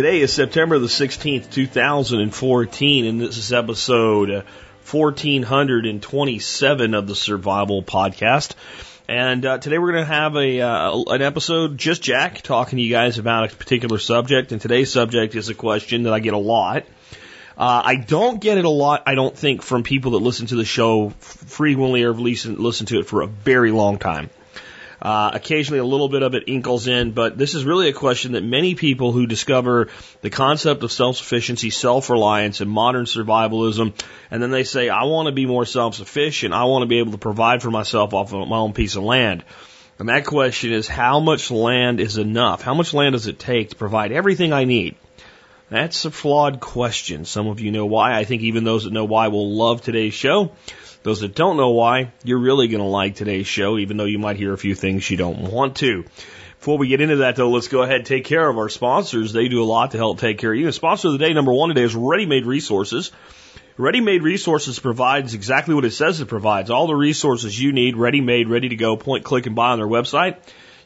Today is September the 16th, 2014, and this is episode uh, 1427 of the Survival Podcast. And uh, today we're going to have a uh, an episode just Jack talking to you guys about a particular subject. And today's subject is a question that I get a lot. Uh, I don't get it a lot, I don't think, from people that listen to the show frequently or have listened listen to it for a very long time. Uh, occasionally a little bit of it inkles in, but this is really a question that many people who discover the concept of self-sufficiency, self-reliance, and modern survivalism, and then they say, I want to be more self-sufficient, I want to be able to provide for myself off of my own piece of land. And that question is, how much land is enough? How much land does it take to provide everything I need? That's a flawed question. Some of you know why. I think even those that know why will love today's show. Those that don't know why, you're really going to like today's show, even though you might hear a few things you don't want to. Before we get into that, though, let's go ahead and take care of our sponsors. They do a lot to help take care of you. Sponsor of the day, number one today, is Ready Made Resources. Ready Made Resources provides exactly what it says it provides. All the resources you need, ready made, ready to go, point, click, and buy on their website.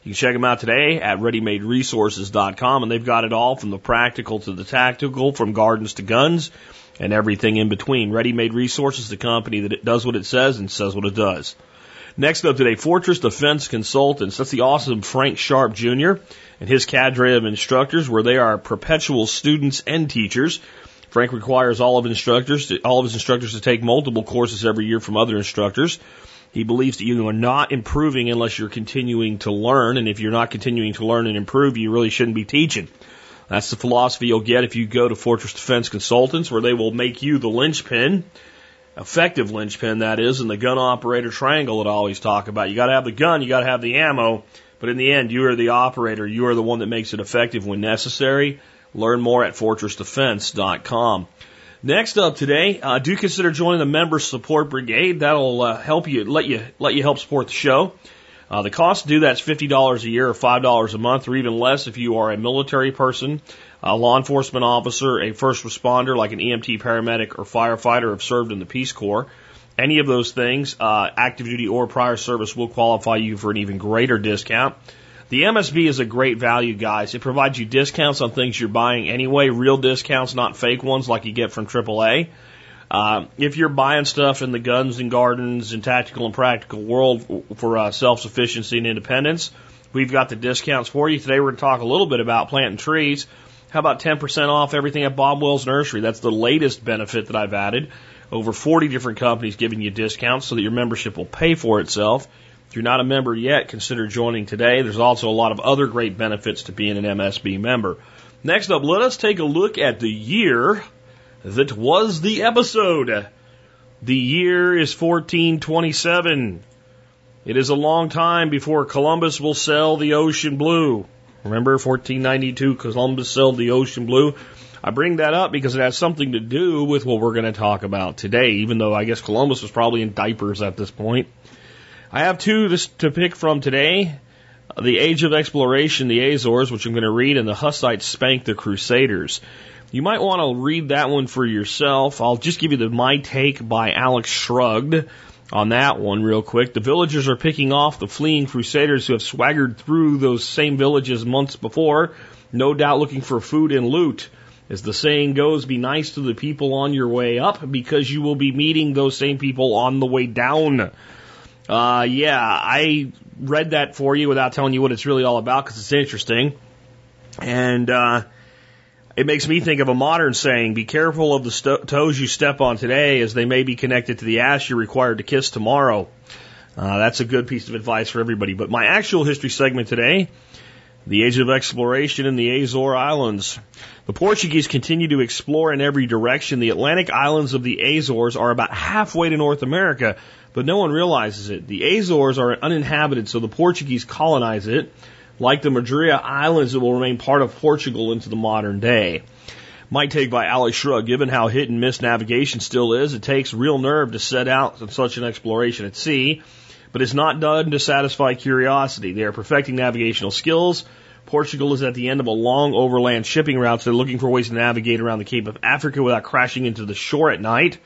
You can check them out today at readymaderesources.com, and they've got it all from the practical to the tactical, from gardens to guns, and everything in between. Ready Made Resources, the company that it does what it says and says what it does. Next up today, Fortress Defense Consultants. That's the awesome Frank Sharp Jr. and his cadre of instructors, where they are perpetual students and teachers. Frank requires all of instructors, to, all of his instructors, to take multiple courses every year from other instructors. He believes that you are not improving unless you're continuing to learn, and if you're not continuing to learn and improve, you really shouldn't be teaching. That's the philosophy you'll get if you go to Fortress Defense Consultants, where they will make you the linchpin, effective linchpin that is, in the gun operator triangle that I always talk about. You got to have the gun, you got to have the ammo, but in the end, you are the operator. You are the one that makes it effective when necessary. Learn more at fortressdefense.com. Next up today, uh, do consider joining the Member Support Brigade. That'll uh, help you let you let you help support the show. Uh, the cost to do that's fifty dollars a year or five dollars a month, or even less if you are a military person, a law enforcement officer, a first responder like an EMT, paramedic, or firefighter, have served in the Peace Corps. Any of those things, uh, active duty or prior service, will qualify you for an even greater discount. The MSB is a great value, guys. It provides you discounts on things you're buying anyway, real discounts, not fake ones like you get from AAA. Uh, if you're buying stuff in the guns and gardens and tactical and practical world for uh, self-sufficiency and independence, we've got the discounts for you. Today we're going to talk a little bit about planting trees. How about 10% off everything at Bob Wells Nursery? That's the latest benefit that I've added. Over 40 different companies giving you discounts so that your membership will pay for itself. If you're not a member yet, consider joining today. There's also a lot of other great benefits to being an MSB member. Next up, let us take a look at the year that was the episode. The year is 1427. It is a long time before Columbus will sell the ocean blue. Remember 1492, Columbus sailed the ocean blue? I bring that up because it has something to do with what we're going to talk about today, even though I guess Columbus was probably in diapers at this point. I have two to, to pick from today. The Age of Exploration, the Azores, which I'm going to read, and the Hussites Spank the Crusaders. You might want to read that one for yourself. I'll just give you the My Take by Alex Shrugged on that one real quick. The villagers are picking off the fleeing crusaders who have swaggered through those same villages months before, no doubt looking for food and loot. As the saying goes, be nice to the people on your way up because you will be meeting those same people on the way down. Uh, yeah, I read that for you without telling you what it's really all about because it's interesting. And, uh, it makes me think of a modern saying, be careful of the toes you step on today as they may be connected to the ass you're required to kiss tomorrow. Uh, that's a good piece of advice for everybody. But my actual history segment today, the age of exploration in the Azore Islands. The Portuguese continue to explore in every direction. The Atlantic islands of the Azores are about halfway to North America, but no one realizes it. The Azores are uninhabited, so the Portuguese colonize it. Like the Madeira Islands, it will remain part of Portugal into the modern day. My take by Alex Shrug, given how hit and miss navigation still is, it takes real nerve to set out on such an exploration at sea, but it's not done to satisfy curiosity. They are perfecting navigational skills. Portugal is at the end of a long overland shipping route, so they're looking for ways to navigate around the Cape of Africa without crashing into the shore at night.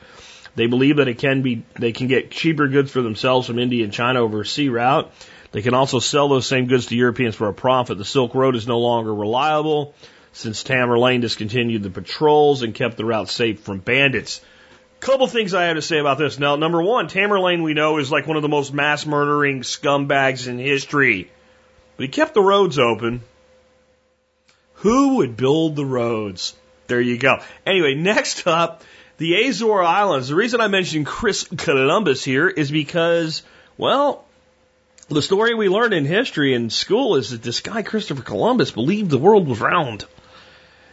They believe that it can be, they can get cheaper goods for themselves from India and China over a sea route. They can also sell those same goods to Europeans for a profit. The Silk Road is no longer reliable since Tamerlane discontinued the patrols and kept the route safe from bandits. Couple things I have to say about this. Now, number one, Tamerlane we know is like one of the most mass murdering scumbags in history. But he kept the roads open. Who would build the roads? There you go. Anyway, next up, the Azore Islands. The reason I mentioned Chris Columbus here is because, well, the story we learned in history in school is that this guy, Christopher Columbus, believed the world was round.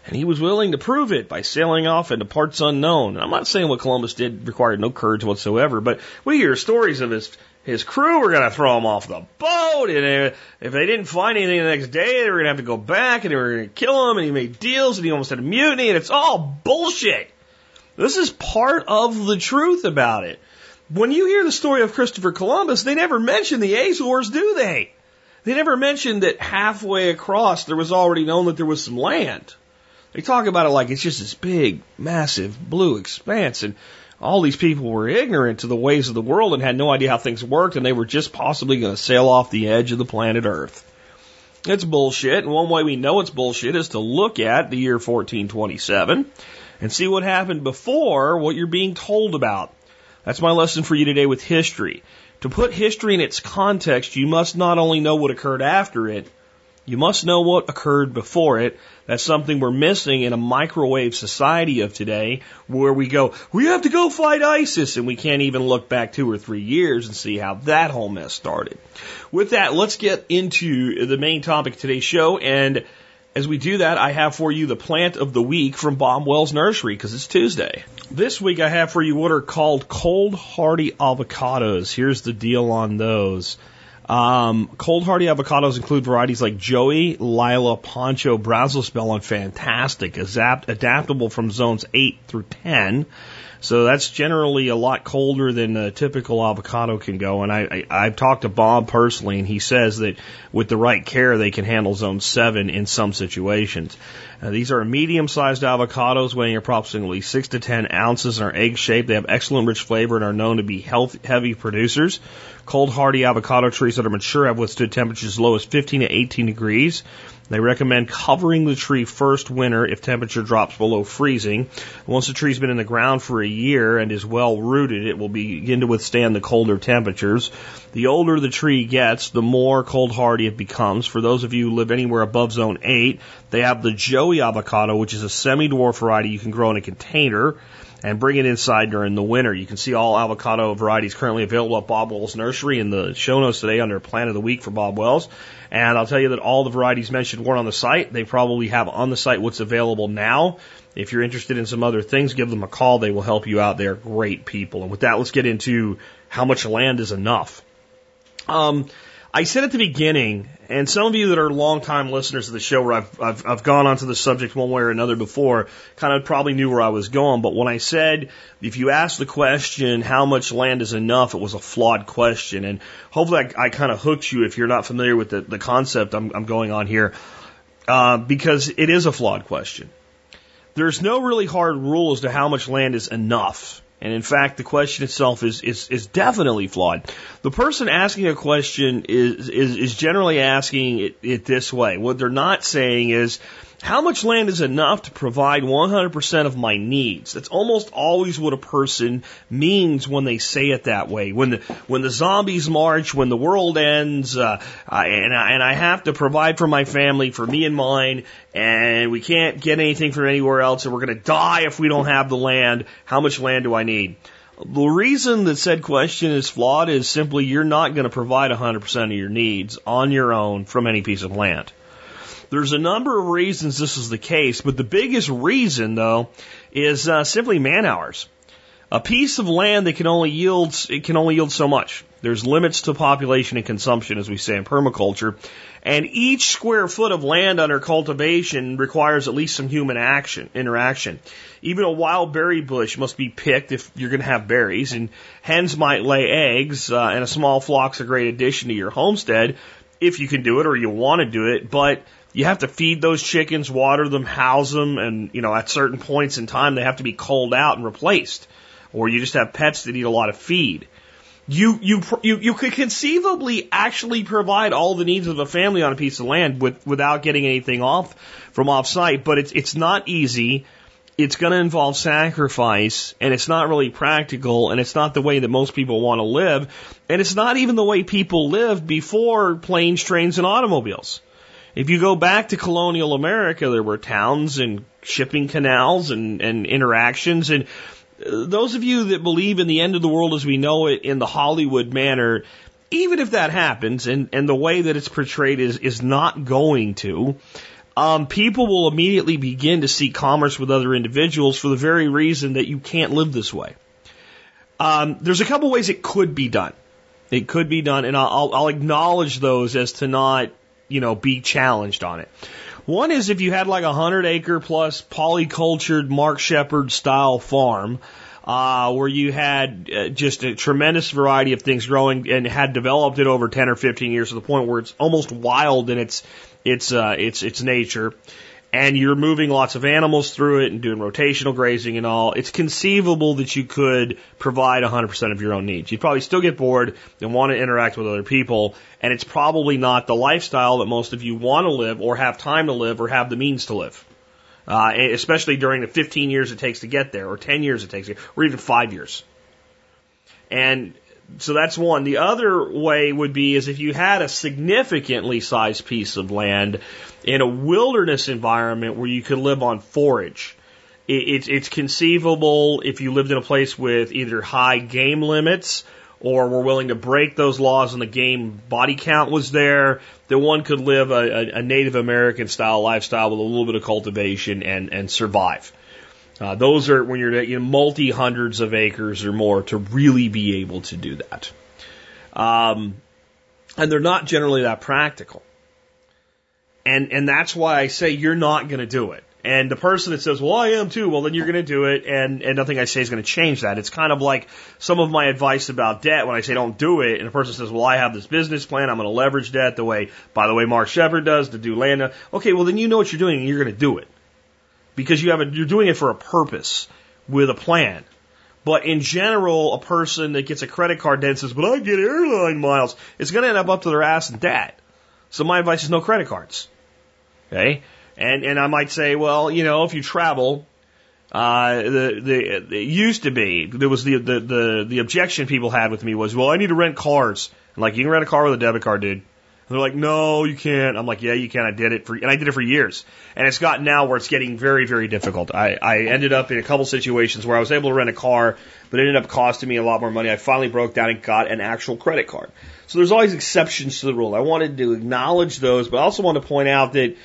And he was willing to prove it by sailing off into parts unknown. And I'm not saying what Columbus did required no courage whatsoever, but we hear stories of his his crew were going to throw him off the boat, and if they didn't find anything the next day, they were going to have to go back, and they were going to kill him, and he made deals, and he almost had a mutiny, and it's all bullshit. This is part of the truth about it. When you hear the story of Christopher Columbus, they never mention the Azores, do they? They never mention that halfway across there was already known that there was some land. They talk about it like it's just this big, massive blue expanse, and all these people were ignorant to the ways of the world and had no idea how things worked, and they were just possibly going to sail off the edge of the planet Earth. It's bullshit, and one way we know it's bullshit is to look at the year 1427 and see what happened before what you're being told about. That's my lesson for you today with history. To put history in its context, you must not only know what occurred after it, you must know what occurred before it. That's something we're missing in a microwave society of today where we go, we have to go fight ISIS and we can't even look back two or three years and see how that whole mess started. With that, let's get into the main topic of today's show. And as we do that, I have for you the plant of the week from Bob Wells Nursery because it's Tuesday. This week I have for you what are called cold hardy avocados. Here's the deal on those. Um, cold hardy avocados include varieties like Joey, Lila, Poncho, Brazos Belle, and Fantastic, adapt- adaptable from zones 8 through 10. So that's generally a lot colder than a typical avocado can go. And I, I, I've talked to Bob personally, and he says that with the right care, they can handle zone 7 in some situations. Uh, these are medium-sized avocados weighing approximately 6 to 10 ounces and are egg-shaped. They have excellent rich flavor and are known to be health, heavy producers. Cold hardy avocado trees that are mature have withstood temperatures as low as 15 to 18 degrees. They recommend covering the tree first winter if temperature drops below freezing. Once the tree's been in the ground for a year and is well rooted, it will begin to withstand the colder temperatures. The older the tree gets, the more cold hardy it becomes. For those of you who live anywhere above zone 8, they have the Joey avocado, which is a semi-dwarf variety you can grow in a container and bring it inside during the winter. You can see all avocado varieties currently available at Bob Wells Nursery in the show notes today under Plant of the Week for Bob Wells. And I'll tell you that all the varieties mentioned weren't on the site. They probably have on the site what's available now. If you're interested in some other things, give them a call. They will help you out. They're great people. And with that, let's get into how much land is enough. Um, I said at the beginning, and some of you that are longtime listeners of the show, where I've, I've, I've gone onto the subject one way or another before, kind of probably knew where I was going. But when I said, if you ask the question, how much land is enough, it was a flawed question. And hopefully I, I kind of hooked you if you're not familiar with the, the concept I'm, I'm going on here, uh, because it is a flawed question. There's no really hard rule as to how much land is enough. And in fact, the question itself is, is, is definitely flawed. The person asking a question is, is, is generally asking it, it this way. What they're not saying is, how much land is enough to provide 100% of my needs? That's almost always what a person means when they say it that way. When the, when the zombies march, when the world ends, uh, and, I, and I have to provide for my family, for me and mine, and we can't get anything from anywhere else, and we're going to die if we don't have the land. How much land do I need? The reason that said question is flawed is simply you're not going to provide 100% of your needs on your own from any piece of land. There's a number of reasons this is the case, but the biggest reason, though, is uh, simply man hours. A piece of land that can only yield it can only yield so much. There's limits to population and consumption, as we say in permaculture. And each square foot of land under cultivation requires at least some human action, interaction. Even a wild berry bush must be picked if you're going to have berries, and hens might lay eggs, uh, and a small flock's a great addition to your homestead if you can do it or you want to do it, but you have to feed those chickens, water them, house them, and, you know, at certain points in time, they have to be culled out and replaced. Or you just have pets that eat a lot of feed you you you you could conceivably actually provide all the needs of a family on a piece of land with without getting anything off from off site, but it's it's not easy. It's going to involve sacrifice, and it's not really practical, and it's not the way that most people want to live, and it's not even the way people lived before planes, trains, and automobiles. If you go back to colonial America, there were towns and shipping canals and, and interactions, and those of you that believe in the end of the world as we know it in the Hollywood manner, even if that happens and, and the way that it's portrayed is, is not going to, um, people will immediately begin to seek commerce with other individuals for the very reason that you can't live this way. Um, there's a couple ways it could be done. It could be done, and I'll, I'll acknowledge those as to not, you know, be challenged on it. One is if you had like a hundred acre plus polycultured Mark Shepard style farm, uh, where you had uh, just a tremendous variety of things growing and had developed it over 10 or 15 years to the point where it's almost wild in its, its, uh, its, its nature and you're moving lots of animals through it and doing rotational grazing and all, it's conceivable that you could provide 100% of your own needs. You'd probably still get bored and want to interact with other people, and it's probably not the lifestyle that most of you want to live or have time to live or have the means to live. Uh, especially during the 15 years it takes to get there, or 10 years it takes, or even five years. And so that's one. The other way would be is if you had a significantly sized piece of land in a wilderness environment where you could live on forage. It's, it's conceivable if you lived in a place with either high game limits or were willing to break those laws and the game body count was there, that one could live a, a Native American style lifestyle with a little bit of cultivation and, and survive. Uh, those are when you're in multi hundreds of acres or more to really be able to do that. Um, and they're not generally that practical. And, and that's why I say you're not going to do it. And the person that says, well, I am too, well, then you're going to do it. And, and nothing I say is going to change that. It's kind of like some of my advice about debt when I say don't do it. And the person says, well, I have this business plan. I'm going to leverage debt the way, by the way, Mark Shepard does to do land. Okay, well, then you know what you're doing and you're going to do it because you have a, you're doing it for a purpose with a plan. But in general, a person that gets a credit card debt says, but I get airline miles, it's going to end up up to their ass in debt. So my advice is no credit cards. Okay? And, and I might say, well, you know, if you travel, uh, the, the, it used to be, there was the, the, the, the objection people had with me was, well, I need to rent cars. I'm like, you can rent a car with a debit card, dude. And They're like, no, you can't. I'm like, yeah, you can. I did it for, and I did it for years. And it's gotten now where it's getting very, very difficult. I, I ended up in a couple situations where I was able to rent a car, but it ended up costing me a lot more money. I finally broke down and got an actual credit card. So there's always exceptions to the rule. I wanted to acknowledge those, but I also want to point out that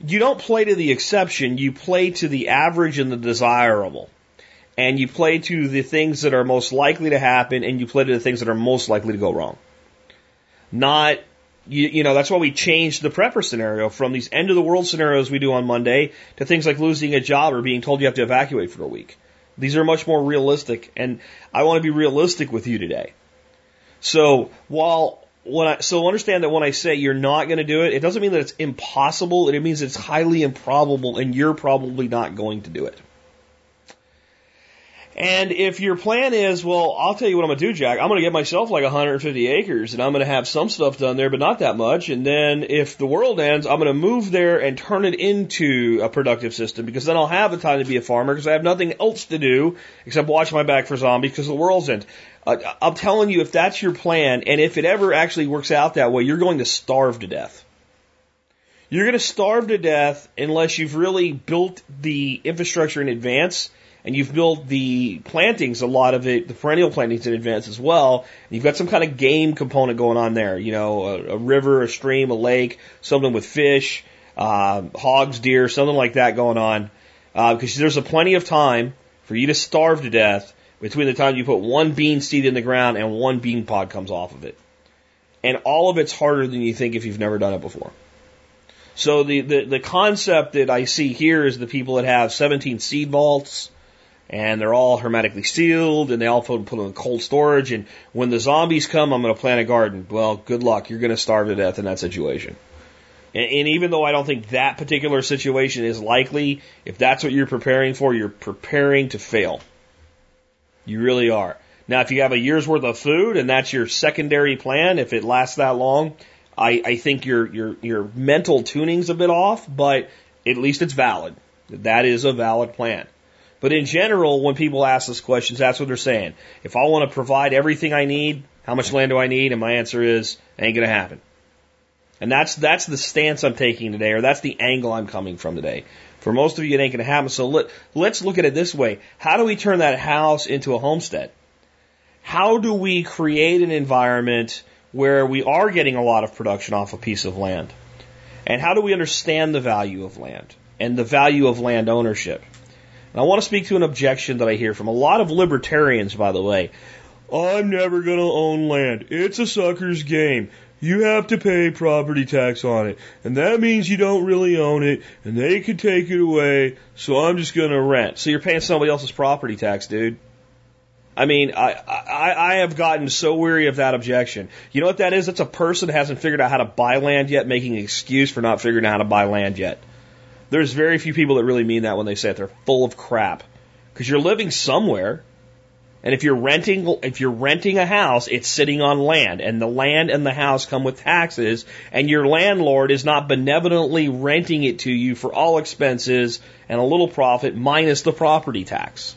you don't play to the exception, you play to the average and the desirable. And you play to the things that are most likely to happen, and you play to the things that are most likely to go wrong. Not you, you know, that's why we changed the prepper scenario from these end of the world scenarios we do on Monday to things like losing a job or being told you have to evacuate for a week. These are much more realistic, and I want to be realistic with you today. So while when I so understand that when I say you're not going to do it, it doesn't mean that it's impossible. It means it's highly improbable, and you're probably not going to do it. And if your plan is, well, I'll tell you what I'm to do, Jack. I'm to get myself like 150 acres and I'm to have some stuff done there, but not that much. And then if the world ends, I'm to move there and turn it into a productive system because then I'll have the time to be a farmer because I have nothing else to do except watch my back for zombies because the world's end. Uh, I'm telling you, if that's your plan and if it ever actually works out that way, you're going to starve to death. You're going to starve to death unless you've really built the infrastructure in advance and you've built the plantings, a lot of it, the perennial plantings in advance as well. And you've got some kind of game component going on there. You know, a, a river, a stream, a lake, something with fish, uh, hogs, deer, something like that going on. Uh, because there's a plenty of time for you to starve to death between the time you put one bean seed in the ground and one bean pod comes off of it. And all of it's harder than you think if you've never done it before. So the, the, the concept that I see here is the people that have 17 seed vaults and they're all hermetically sealed and they all put, them in cold storage. And when the zombies come, I'm going to plant a garden. Well, good luck. You're going to starve to death in that situation. And, and even though I don't think that particular situation is likely, if that's what you're preparing for, you're preparing to fail. You really are. Now, if you have a year's worth of food and that's your secondary plan, if it lasts that long, I, I think your, your, your mental tuning's a bit off, but at least it's valid. That is a valid plan. But in general, when people ask us questions, that's what they're saying. If I want to provide everything I need, how much land do I need? And my answer is, ain't gonna happen. And that's, that's the stance I'm taking today, or that's the angle I'm coming from today. For most of you, it ain't gonna happen. So let, let's look at it this way. How do we turn that house into a homestead? How do we create an environment where we are getting a lot of production off a piece of land? And how do we understand the value of land and the value of land ownership? And I want to speak to an objection that I hear from a lot of libertarians, by the way. I'm never going to own land. It's a sucker's game. You have to pay property tax on it. And that means you don't really own it, and they could take it away, so I'm just going to rent. So you're paying somebody else's property tax, dude. I mean, I, I, I have gotten so weary of that objection. You know what that is? That's a person hasn't figured out how to buy land yet, making an excuse for not figuring out how to buy land yet. There's very few people that really mean that when they say it. They're full of crap. Because you're living somewhere. And if you're renting, if you're renting a house, it's sitting on land, and the land and the house come with taxes, and your landlord is not benevolently renting it to you for all expenses and a little profit minus the property tax.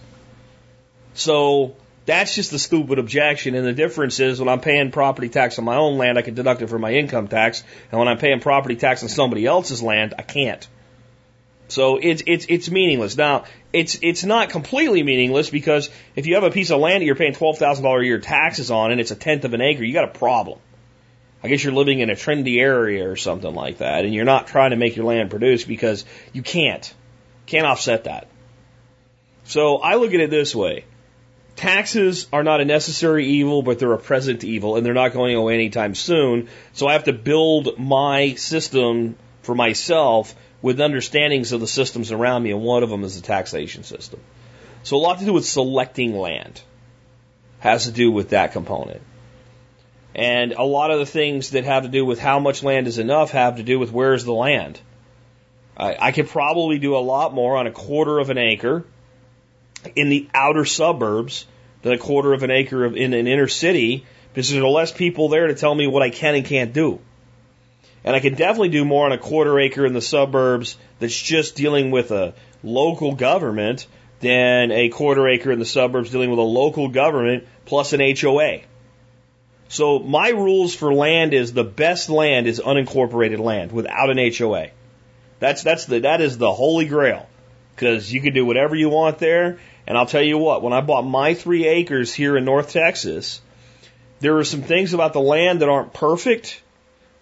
So that's just the stupid objection. And the difference is when I'm paying property tax on my own land, I can deduct it from my income tax. And when I'm paying property tax on somebody else's land, I can't. So it's, it's, it's meaningless. Now, it's, it's not completely meaningless because if you have a piece of land that you're paying $12,000 a year taxes on and it's a tenth of an acre, you got a problem. I guess you're living in a trendy area or something like that and you're not trying to make your land produce because you can't. Can't offset that. So I look at it this way. Taxes are not a necessary evil, but they're a present evil, and they're not going away anytime soon. So I have to build my system for myself with understandings of the systems around me, and one of them is the taxation system. So a lot to do with selecting land has to do with that component. And a lot of the things that have to do with how much land is enough have to do with where's the land. I, I could probably do a lot more on a quarter of an acre in the outer suburbs than a quarter of an acre of, in an inner city because there are less people there to tell me what I can and can't do. And I can definitely do more on a quarter acre in the suburbs that's just dealing with a local government than a quarter acre in the suburbs dealing with a local government plus an HOA. So my rules for land is the best land is unincorporated land without an HOA. That's that's the that is the holy grail because you can do whatever you want there. And I'll tell you what, when I bought my three acres here in North Texas, there were some things about the land that aren't perfect,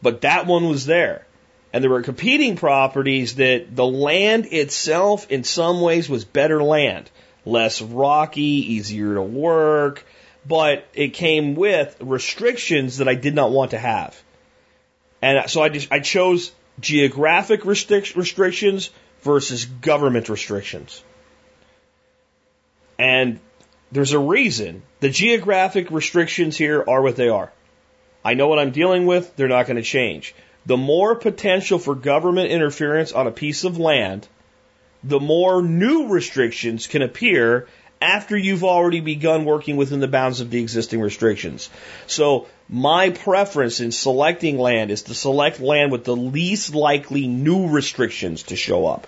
but that one was there. And there were competing properties that the land itself in some ways was better land. Less rocky, easier to work, but it came with restrictions that I did not want to have. And so I just, I chose geographic restric- restrictions versus government restrictions. And there's a reason. The geographic restrictions here are what they are. I know what I'm dealing with, they're not going to change. The more potential for government interference on a piece of land, the more new restrictions can appear after you've already begun working within the bounds of the existing restrictions. So my preference in selecting land is to select land with the least likely new restrictions to show up.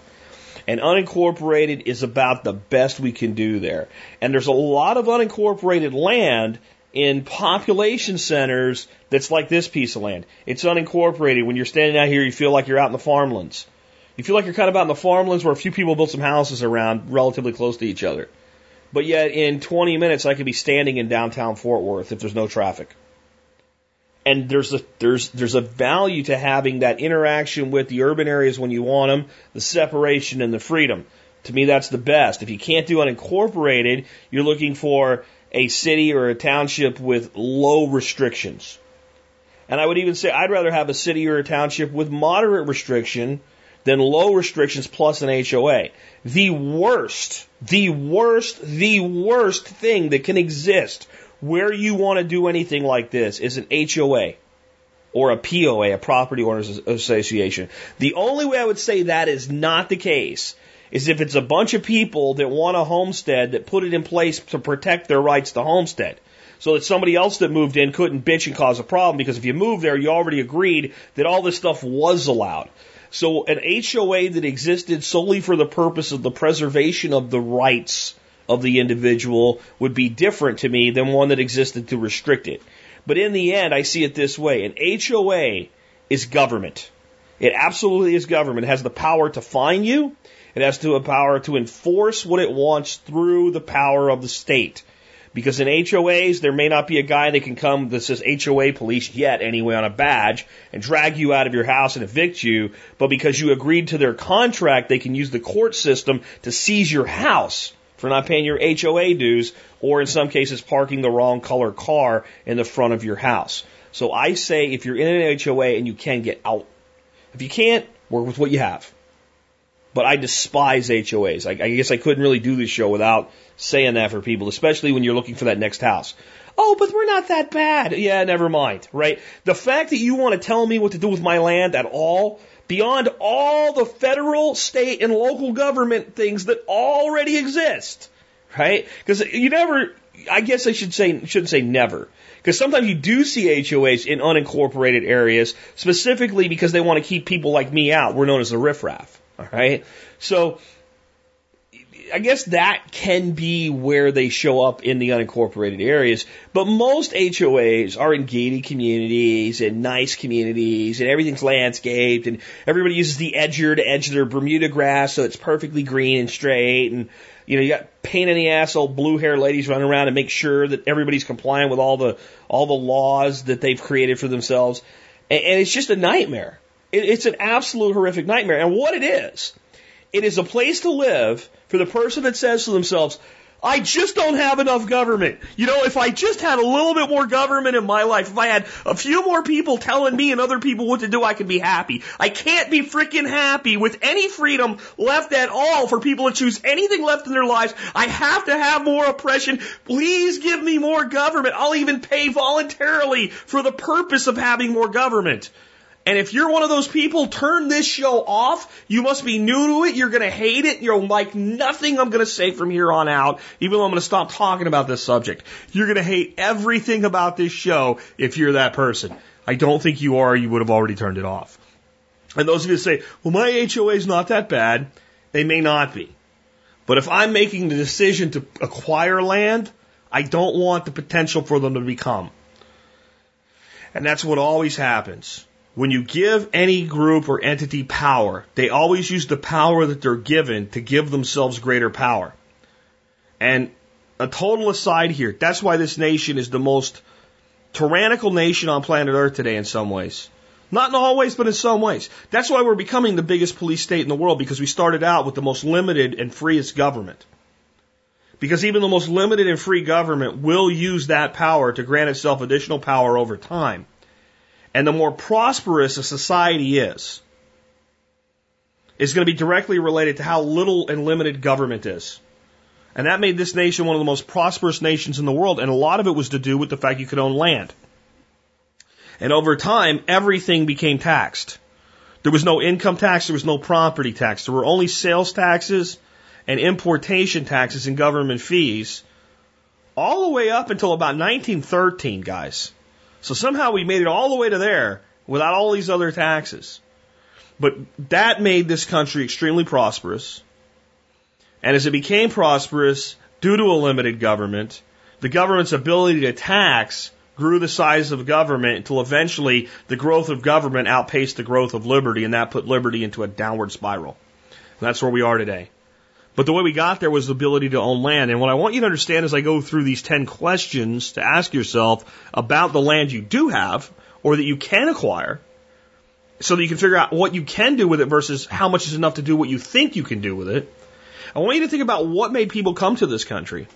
And unincorporated is about the best we can do there. And there's a lot of unincorporated land in population centers that's like this piece of land. It's unincorporated. When you're standing out here, you feel like you're out in the farmlands. You feel like you're kind of out in the farmlands where a few people built some houses around relatively close to each other. But yet in 20 minutes, I could be standing in downtown Fort Worth if there's no traffic. And there's a, there's, there's a value to having that interaction with the urban areas when you want them, the separation and the freedom. To me, that's the best. If you can't do unincorporated, you're looking for a city or a township with low restrictions. And I would even say I'd rather have a city or a township with moderate restriction than low restrictions plus an HOA. The worst, the worst, the worst thing that can exist where you want to do anything like this is an HOA or a POA, a property owners association. The only way I would say that is not the case is if it's a bunch of people that want a homestead that put it in place to protect their rights to homestead. So that somebody else that moved in couldn't bitch and cause a problem because if you moved there, you already agreed that all this stuff was allowed. So an HOA that existed solely for the purpose of the preservation of the rights of the individual would be different to me than one that existed to restrict it. But in the end, I see it this way. An HOA is government. It absolutely is government. It has the power to fine you. It has the power to enforce what it wants through the power of the state. Because in HOAs, there may not be a guy that can come that says HOA police yet anyway on a badge and drag you out of your house and evict you. But because you agreed to their contract, they can use the court system to seize your house for not paying your HOA dues or in some cases parking the wrong color car in the front of your house. So I say if you're in an HOA and you can get out. If you can't, work with what you have. But I despise HOAs. I, I guess I couldn't really do this show without saying that for people, especially when you're looking for that next house. Oh, but we're not that bad. Yeah, never mind, right? The fact that you want to tell me what to do with my land at all, beyond all the federal, state, and local government things that already exist, right? Because you never, I guess I should say, shouldn't say never. Because sometimes you do see HOAs in unincorporated areas, specifically because they want to keep people like me out. We're known as the riffraff. All right. So I guess that can be where they show up in the unincorporated areas. But most HOAs are in gated communities and nice communities and everything's landscaped and everybody uses the edger to edge their Bermuda grass so it's perfectly green and straight and you know, you got pain in the ass old blue hair ladies running around and make sure that everybody's compliant with all the all the laws that they've created for themselves. And, and it's just a nightmare. It, it's an absolute horrific nightmare. And what it is, it is a place to live for the person that says to themselves, I just don't have enough government. You know, if I just had a little bit more government in my life, if I had a few more people telling me and other people what to do, I could be happy. I can't be freaking happy with any freedom left at all for people to choose anything left in their lives. I have to have more oppression. Please give me more government. I'll even pay voluntarily for the purpose of having more government. And if you're one of those people, turn this show off. You must be new to it. You're going to hate it. You'll like nothing I'm going to say from here on out, even though I'm going to stop talking about this subject. You're going to hate everything about this show if you're that person. I don't think you are. You would have already turned it off. And those of you that say, well, my HOA is not that bad, they may not be. But if I'm making the decision to acquire land, I don't want the potential for them to become. And that's what always happens when you give any group or entity power, they always use the power that they're given to give themselves greater power. And a total aside here, that's why this nation is the most tyrannical nation on planet Earth today in some ways. Not in all ways, but in some ways. That's why we're becoming the biggest police state in the world because we started out with the most limited and freest government. Because even the most limited and free government will use that power to grant itself additional power over time. And the more prosperous a society is, is going to be directly related to how little and limited government is. And that made this nation one of the most prosperous nations in the world. And a lot of it was to do with the fact you could own land. And over time, everything became taxed. There was no income tax, there was no property tax. There were only sales taxes and importation taxes and government fees all the way up until about 1913, guys. So somehow we made it all the way to there without all these other taxes. But that made this country extremely prosperous. And as it became prosperous due to a limited government, the government's ability to tax grew the size of government until eventually the growth of government outpaced the growth of liberty, and that put liberty into a downward spiral. And that's where we are today. But the way we got there was the ability to own land. And what I want you to understand as I go through these 10 questions to ask yourself about the land you do have or that you can acquire so that you can figure out what you can do with it versus how much is enough to do what you think you can do with it. I want you to think about what made people come to this country.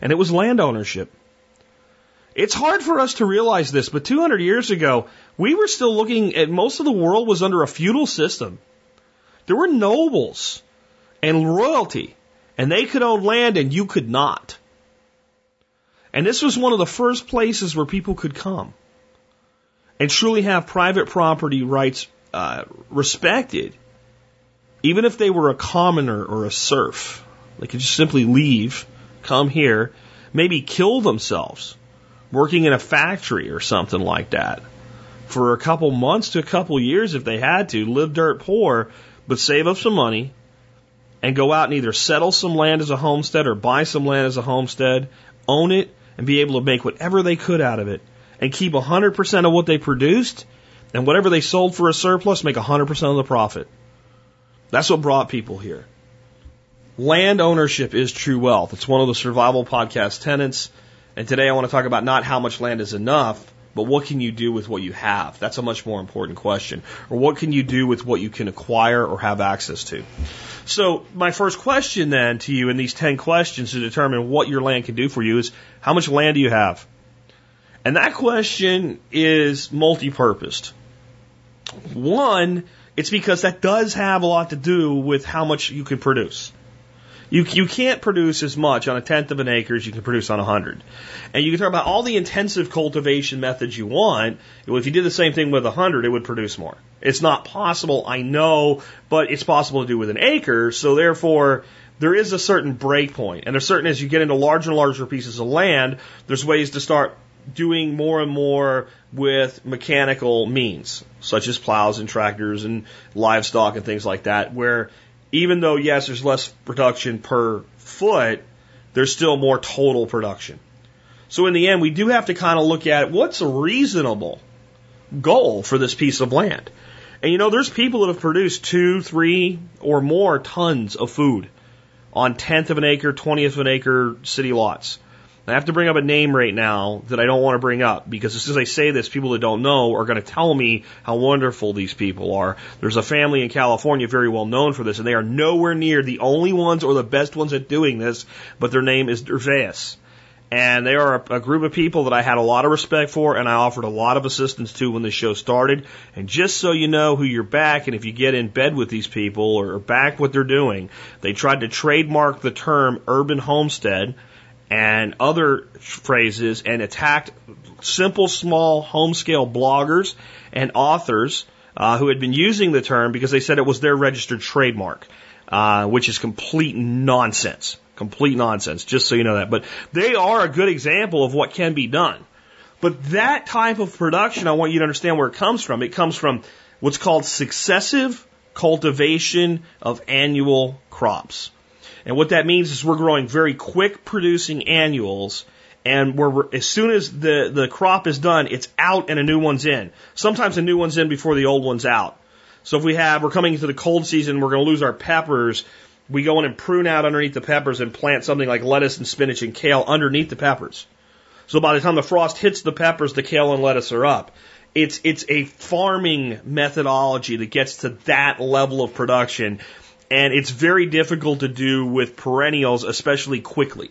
And it was land ownership. It's hard for us to realize this, but 200 years ago, we were still looking at most of the world was under a feudal system. There were nobles and royalty, and they could own land and you could not. And this was one of the first places where people could come and truly have private property rights uh, respected, even if they were a commoner or a serf. They could just simply leave, come here, maybe kill themselves working in a factory or something like that for a couple months to a couple years if they had to, live dirt poor, but save up some money and go out and either settle some land as a homestead or buy some land as a homestead, own it, and be able to make whatever they could out of it and keep 100% of what they produced and whatever they sold for a surplus, make 100% of the profit. That's what brought people here. Land ownership is true wealth. It's one of the survival podcast tenets. And today I want to talk about not how much land is enough, but what can you do with what you have? That's a much more important question. Or what can you do with what you can acquire or have access to? So my first question then to you in these 10 questions to determine what your land can do for you is how much land do you have? And that question is multi-purposed. One, it's because that does have a lot to do with how much you can produce. You, you can't produce as much on a tenth of an acre as you can produce on a hundred. And you can talk about all the intensive cultivation methods you want. If you did the same thing with a hundred, it would produce more. It's not possible, I know, but it's possible to do with an acre. So therefore, there is a certain break point. And there's certain, as you get into larger and larger pieces of land, there's ways to start doing more and more with mechanical means, such as plows and tractors and livestock and things like that, where even though, yes, there's less production per foot, there's still more total production. So in the end, we do have to kind of look at what's a reasonable goal for this piece of land. And you know, there's people that have produced two, three, or more tons of food on tenth of an acre, twentieth of an acre city lots. I have to bring up a name right now that I don't want to bring up because as soon as I say this, people that don't know are going to tell me how wonderful these people are. There's a family in California very well known for this, and they are nowhere near the only ones or the best ones at doing this, but their name is Dervaes. And they are a, a group of people that I had a lot of respect for and I offered a lot of assistance to when the show started. And just so you know who you're back and if you get in bed with these people or back what they're doing, they tried to trademark the term urban homestead and other phrases and attacked simple, small, home scale bloggers and authors uh, who had been using the term because they said it was their registered trademark, uh, which is complete nonsense. Complete nonsense, just so you know that. But they are a good example of what can be done. But that type of production, I want you to understand where it comes from. It comes from what's called successive cultivation of annual crops. And what that means is we're growing very quick producing annuals and we're, as soon as the, the crop is done, it's out and a new one's in. Sometimes a new one's in before the old one's out. So if we have, we're coming into the cold season, we're going to lose our peppers. We go in and prune out underneath the peppers and plant something like lettuce and spinach and kale underneath the peppers. So by the time the frost hits the peppers, the kale and lettuce are up. It's, it's a farming methodology that gets to that level of production and it's very difficult to do with perennials, especially quickly.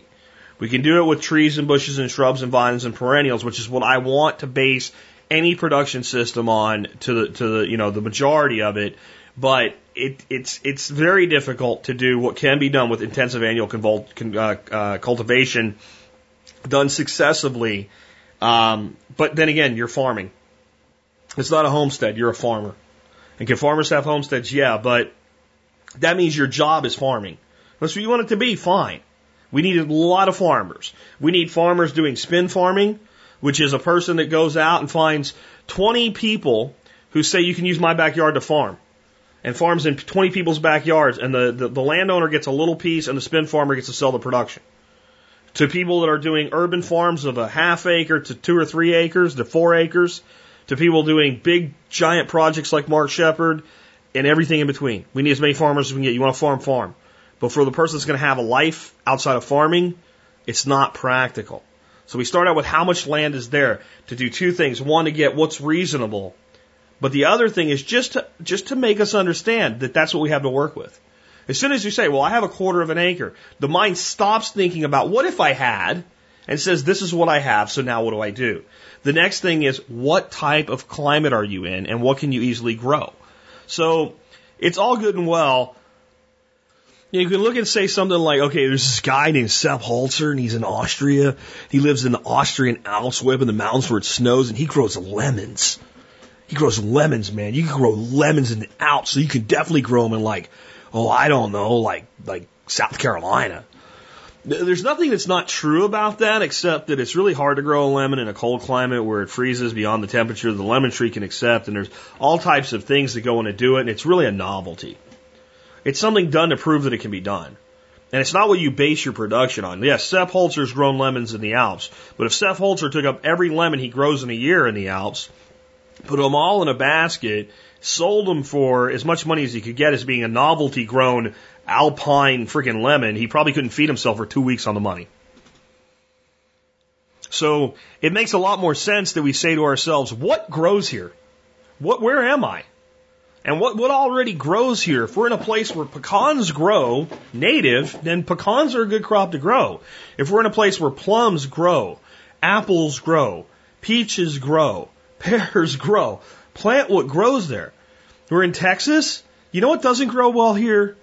We can do it with trees and bushes and shrubs and vines and perennials, which is what I want to base any production system on to the to the you know the majority of it. But it, it's it's very difficult to do what can be done with intensive annual convol, uh, uh, cultivation done successively. Um, but then again, you're farming. It's not a homestead. You're a farmer. And can farmers have homesteads? Yeah, but that means your job is farming. That's what you want it to be, fine. We need a lot of farmers. We need farmers doing spin farming, which is a person that goes out and finds 20 people who say you can use my backyard to farm and farms in 20 people's backyards and the, the, the landowner gets a little piece and the spin farmer gets to sell the production. To people that are doing urban farms of a half acre to two or three acres to four acres, to people doing big giant projects like Mark Shepard, and everything in between. We need as many farmers as we can get. You want to farm, farm. But for the person that's going to have a life outside of farming, it's not practical. So we start out with how much land is there to do two things. One, to get what's reasonable. But the other thing is just to, just to make us understand that that's what we have to work with. As soon as you say, well, I have a quarter of an acre, the mind stops thinking about what if I had and says, this is what I have, so now what do I do? The next thing is, what type of climate are you in and what can you easily grow? So it's all good and well. You can look and say something like, okay, there's this guy named Sepp Holzer and he's in Austria. He lives in the Austrian Alps, way in the mountains where it snows and he grows lemons. He grows lemons, man. You can grow lemons in the Alps, so you can definitely grow them in like, oh, I don't know, like, like South Carolina. There's nothing that's not true about that except that it's really hard to grow a lemon in a cold climate where it freezes beyond the temperature the lemon tree can accept and there's all types of things that go into do it and it's really a novelty. It's something done to prove that it can be done. And it's not what you base your production on. Yes, Sepp Holzer's grown lemons in the Alps, but if Sepp Holzer took up every lemon he grows in a year in the Alps, put them all in a basket, sold them for as much money as he could get as being a novelty grown alpine freaking lemon, he probably couldn't feed himself for two weeks on the money. So it makes a lot more sense that we say to ourselves, what grows here? What, where am I? And what, what already grows here? If we're in a place where pecans grow native, then pecans are a good crop to grow. If we're in a place where plums grow, apples grow, peaches grow, pears grow, plant what grows there. We're in Texas. You know what doesn't grow well here?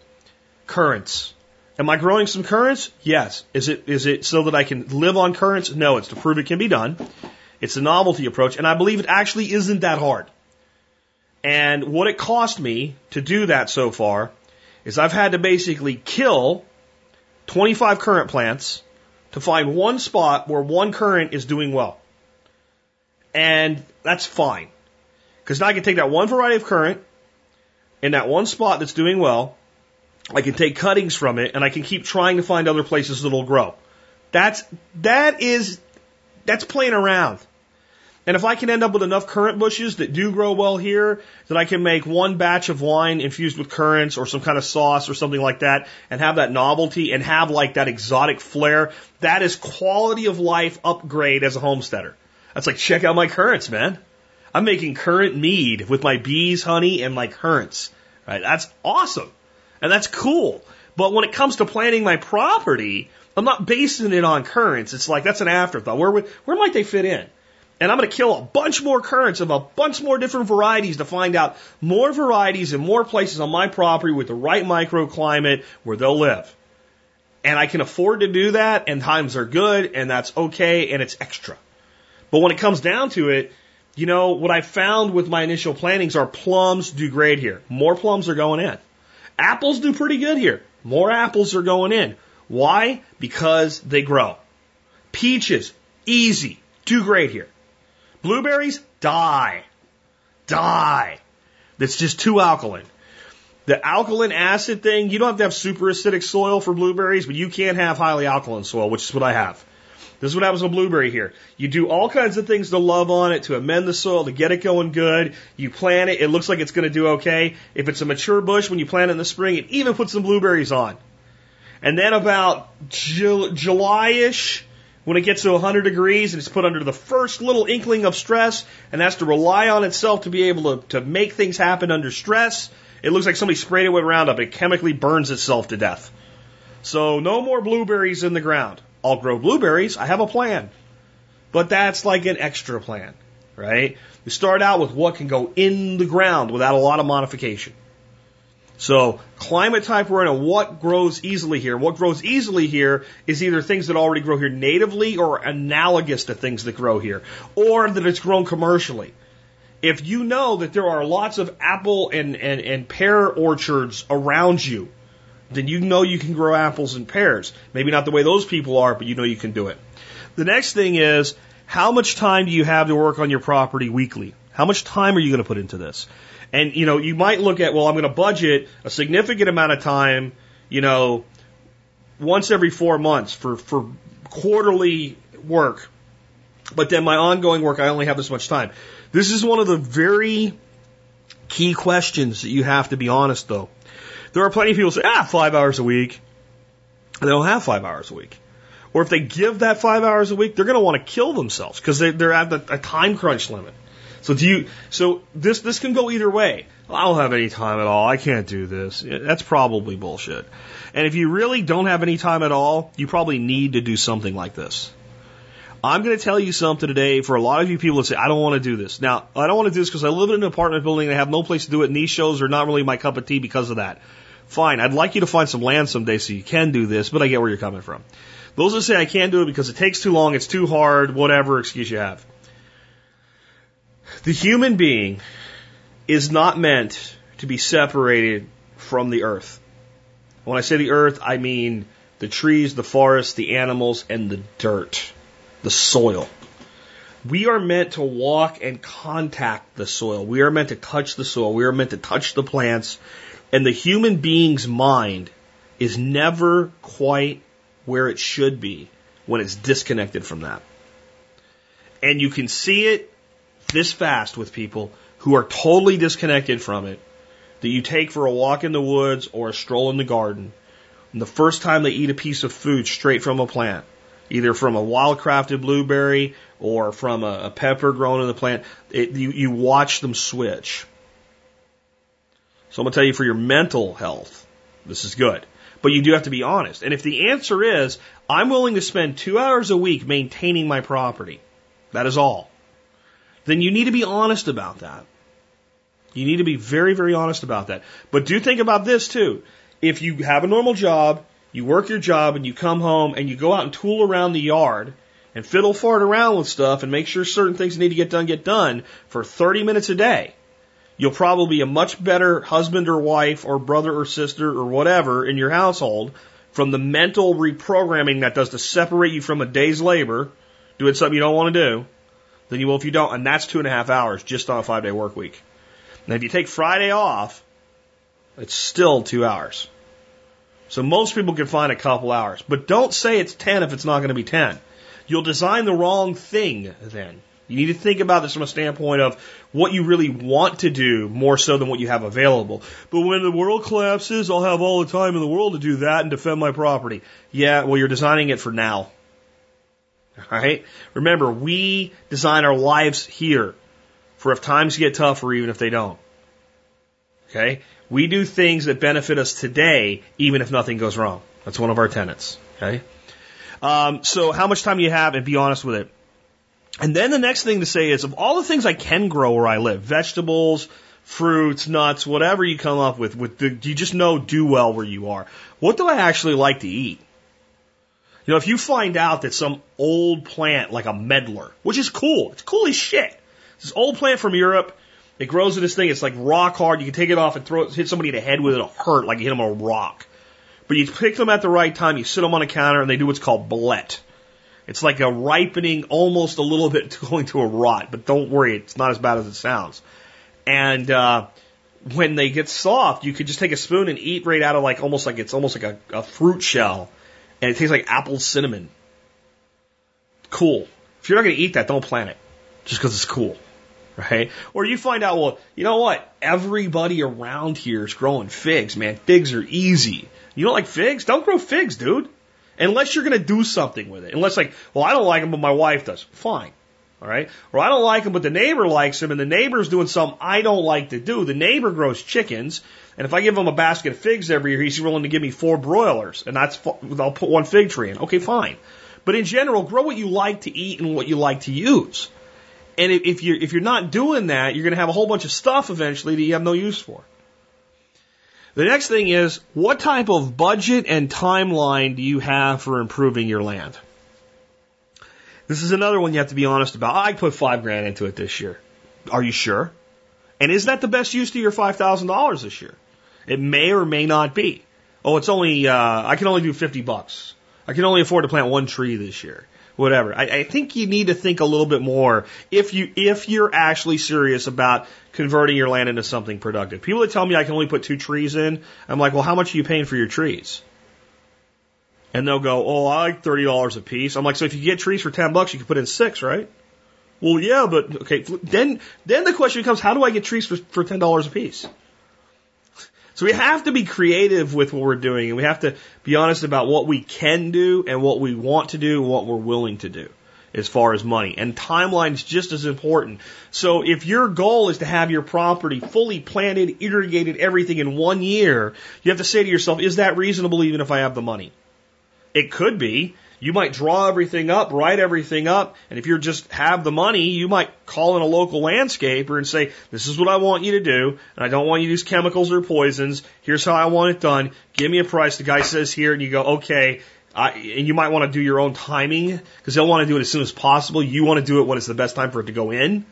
Currants. Am I growing some currants? Yes. Is it is it so that I can live on currants? No, it's to prove it can be done. It's a novelty approach, and I believe it actually isn't that hard. And what it cost me to do that so far is I've had to basically kill 25 currant plants to find one spot where one currant is doing well. And that's fine. Because now I can take that one variety of currant in that one spot that's doing well. I can take cuttings from it and I can keep trying to find other places that'll grow. That's, that is, that's playing around. And if I can end up with enough currant bushes that do grow well here, that I can make one batch of wine infused with currants or some kind of sauce or something like that and have that novelty and have like that exotic flair, that is quality of life upgrade as a homesteader. That's like, check out my currants, man. I'm making currant mead with my bees, honey, and my currants. Right? That's awesome. And that's cool. But when it comes to planting my property, I'm not basing it on currants. It's like that's an afterthought. Where where might they fit in? And I'm going to kill a bunch more currants of a bunch more different varieties to find out more varieties in more places on my property with the right microclimate where they'll live. And I can afford to do that, and times are good, and that's okay, and it's extra. But when it comes down to it, you know, what I found with my initial plantings are plums do great here. More plums are going in. Apples do pretty good here. More apples are going in. Why? Because they grow. Peaches, easy, do great here. Blueberries, die. Die. That's just too alkaline. The alkaline acid thing, you don't have to have super acidic soil for blueberries, but you can't have highly alkaline soil, which is what I have. This is what happens with blueberry here. You do all kinds of things to love on it, to amend the soil, to get it going good. You plant it, it looks like it's going to do okay. If it's a mature bush, when you plant it in the spring, it even puts some blueberries on. And then about July-ish, when it gets to 100 degrees and it's put under the first little inkling of stress and has to rely on itself to be able to, to make things happen under stress, it looks like somebody sprayed it with Roundup. It chemically burns itself to death. So no more blueberries in the ground. I'll grow blueberries. I have a plan. But that's like an extra plan, right? We start out with what can go in the ground without a lot of modification. So climate type we're in and what grows easily here. What grows easily here is either things that already grow here natively or analogous to things that grow here, or that it's grown commercially. If you know that there are lots of apple and, and, and pear orchards around you, then you know you can grow apples and pears. Maybe not the way those people are, but you know you can do it. The next thing is, how much time do you have to work on your property weekly? How much time are you going to put into this? And, you know, you might look at, well, I'm going to budget a significant amount of time, you know, once every four months for, for quarterly work. But then my ongoing work, I only have this much time. This is one of the very key questions that you have to be honest though. There are plenty of people who say, ah, five hours a week. They don't have five hours a week. Or if they give that five hours a week, they're going to want to kill themselves because they, they're at a time crunch limit. So do you? So this this can go either way. I don't have any time at all. I can't do this. That's probably bullshit. And if you really don't have any time at all, you probably need to do something like this. I'm going to tell you something today for a lot of you people that say, I don't want to do this. Now, I don't want to do this because I live in an apartment building and I have no place to do it. And these shows are not really my cup of tea because of that. Fine. I'd like you to find some land someday so you can do this, but I get where you're coming from. Those that say I can't do it because it takes too long, it's too hard, whatever excuse you have. The human being is not meant to be separated from the earth. When I say the earth, I mean the trees, the forests, the animals, and the dirt the soil. We are meant to walk and contact the soil. We are meant to touch the soil. We are meant to touch the plants. And the human being's mind is never quite where it should be when it's disconnected from that. And you can see it this fast with people who are totally disconnected from it that you take for a walk in the woods or a stroll in the garden. And the first time they eat a piece of food straight from a plant, either from a wild crafted blueberry or from a, a pepper grown in the plant. It, you, you watch them switch. So I'm going to tell you for your mental health, this is good. But you do have to be honest. And if the answer is, I'm willing to spend two hours a week maintaining my property, that is all, then you need to be honest about that. You need to be very, very honest about that. But do think about this too. If you have a normal job, you work your job and you come home and you go out and tool around the yard and fiddle fart around with stuff and make sure certain things need to get done get done for 30 minutes a day. You'll probably be a much better husband or wife or brother or sister or whatever in your household from the mental reprogramming that does to separate you from a day's labor, doing something you don't want to do, than you will if you don't. And that's two and a half hours just on a five day work week. And if you take Friday off, it's still two hours. So most people can find a couple hours. But don't say it's 10 if it's not going to be 10. You'll design the wrong thing then. You need to think about this from a standpoint of what you really want to do more so than what you have available. But when the world collapses, I'll have all the time in the world to do that and defend my property. Yeah, well, you're designing it for now. All right? Remember, we design our lives here for if times get tough or even if they don't. Okay? We do things that benefit us today, even if nothing goes wrong. That's one of our tenets. Okay. Um, so how much time do you have, and be honest with it. And then the next thing to say is, of all the things I can grow where I live, vegetables, fruits, nuts, whatever you come up with, with the, you just know do well where you are. What do I actually like to eat? You know, if you find out that some old plant like a medlar, which is cool, it's cool as shit. This old plant from Europe it grows in this thing. It's like rock hard. You can take it off and throw it, hit somebody in the head with it. It'll hurt like you hit them on a rock. But you pick them at the right time. You sit them on a counter and they do what's called blet. It's like a ripening, almost a little bit going to a rot. But don't worry, it's not as bad as it sounds. And uh, when they get soft, you could just take a spoon and eat right out of like almost like it's almost like a, a fruit shell, and it tastes like apple cinnamon. Cool. If you're not going to eat that, don't plant it, just because it's cool right? Or you find out, well, you know what? Everybody around here is growing figs, man. Figs are easy. You don't like figs? Don't grow figs, dude. Unless you're going to do something with it. Unless, like, well, I don't like them, but my wife does. Fine. All right. Or I don't like them, but the neighbor likes them, and the neighbor's doing something I don't like to do. The neighbor grows chickens, and if I give him a basket of figs every year, he's willing to give me four broilers, and that's I'll put one fig tree in. Okay, fine. But in general, grow what you like to eat and what you like to use. And if you're, if you're not doing that, you're going to have a whole bunch of stuff eventually that you have no use for. The next thing is, what type of budget and timeline do you have for improving your land? This is another one you have to be honest about. I put five grand into it this year. Are you sure? And is that the best use to your five thousand dollars this year? It may or may not be. Oh, it's only uh, I can only do fifty bucks. I can only afford to plant one tree this year whatever. I, I think you need to think a little bit more if you if you're actually serious about converting your land into something productive. People that tell me I can only put two trees in, I'm like, well, how much are you paying for your trees? And they'll go, oh, I like thirty dollars a piece. I'm like, so if you get trees for ten bucks, you can put in six, right? Well, yeah, but okay. Then then the question becomes, how do I get trees for for ten dollars a piece? So we have to be creative with what we're doing and we have to be honest about what we can do and what we want to do and what we're willing to do. as far as money. And timeline's just as important. So if your goal is to have your property fully planted, irrigated, everything in one year, you have to say to yourself, is that reasonable even if I have the money? It could be. You might draw everything up, write everything up, and if you just have the money, you might call in a local landscaper and say, this is what I want you to do, and I don't want you to use chemicals or poisons. Here's how I want it done. Give me a price. The guy says here, and you go, okay. I, and you might want to do your own timing because they'll want to do it as soon as possible. You want to do it when it's the best time for it to go in,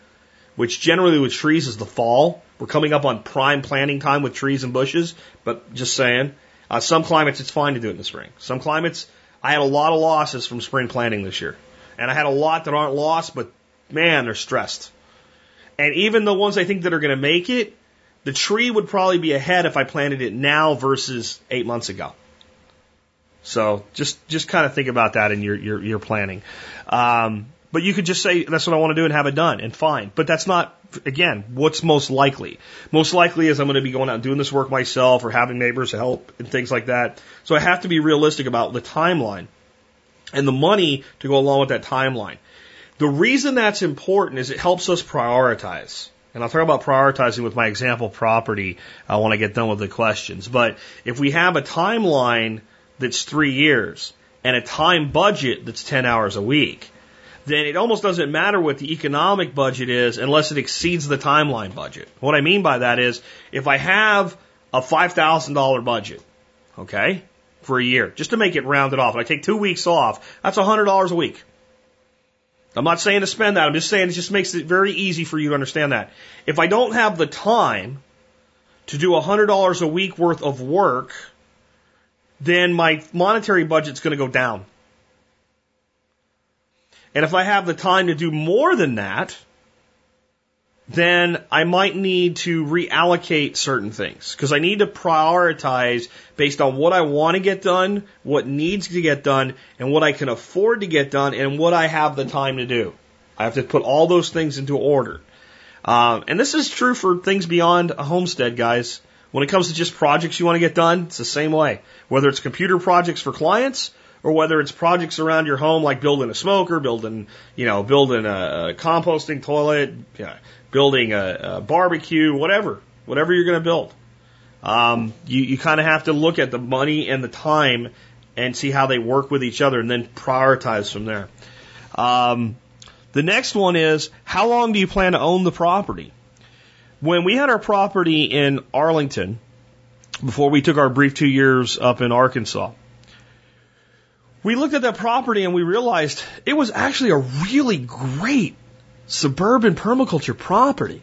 which generally with trees is the fall. We're coming up on prime planting time with trees and bushes, but just saying. Uh, some climates it's fine to do it in the spring. Some climates I had a lot of losses from spring planting this year. And I had a lot that aren't lost, but man, they're stressed. And even the ones I think that are going to make it, the tree would probably be ahead if I planted it now versus eight months ago. So just just kind of think about that in your your, your planning. Um, but you could just say that's what I want to do and have it done and fine. But that's not again what's most likely. Most likely is I'm going to be going out and doing this work myself or having neighbors help and things like that. So I have to be realistic about the timeline and the money to go along with that timeline. The reason that's important is it helps us prioritize. And I'll talk about prioritizing with my example property uh, when I get done with the questions. But if we have a timeline that's three years and a time budget that's 10 hours a week, then it almost doesn't matter what the economic budget is unless it exceeds the timeline budget. What I mean by that is if I have a $5,000 budget, okay, for a year, just to make it rounded off, and I take two weeks off, that's $100 a week. I'm not saying to spend that. I'm just saying it just makes it very easy for you to understand that. If I don't have the time to do $100 a week worth of work, then my monetary budget's going to go down. And if I have the time to do more than that, then I might need to reallocate certain things because I need to prioritize based on what I want to get done, what needs to get done, and what I can afford to get done, and what I have the time to do. I have to put all those things into order. Um, and this is true for things beyond a homestead, guys. When it comes to just projects you want to get done, it's the same way. Whether it's computer projects for clients or whether it's projects around your home like building a smoker, building, you know, building a, composting toilet, building a, a barbecue, whatever, whatever you're going to build. Um, you you kind of have to look at the money and the time and see how they work with each other and then prioritize from there. Um, the next one is how long do you plan to own the property? When we had our property in Arlington, before we took our brief two years up in Arkansas, we looked at that property and we realized it was actually a really great suburban permaculture property.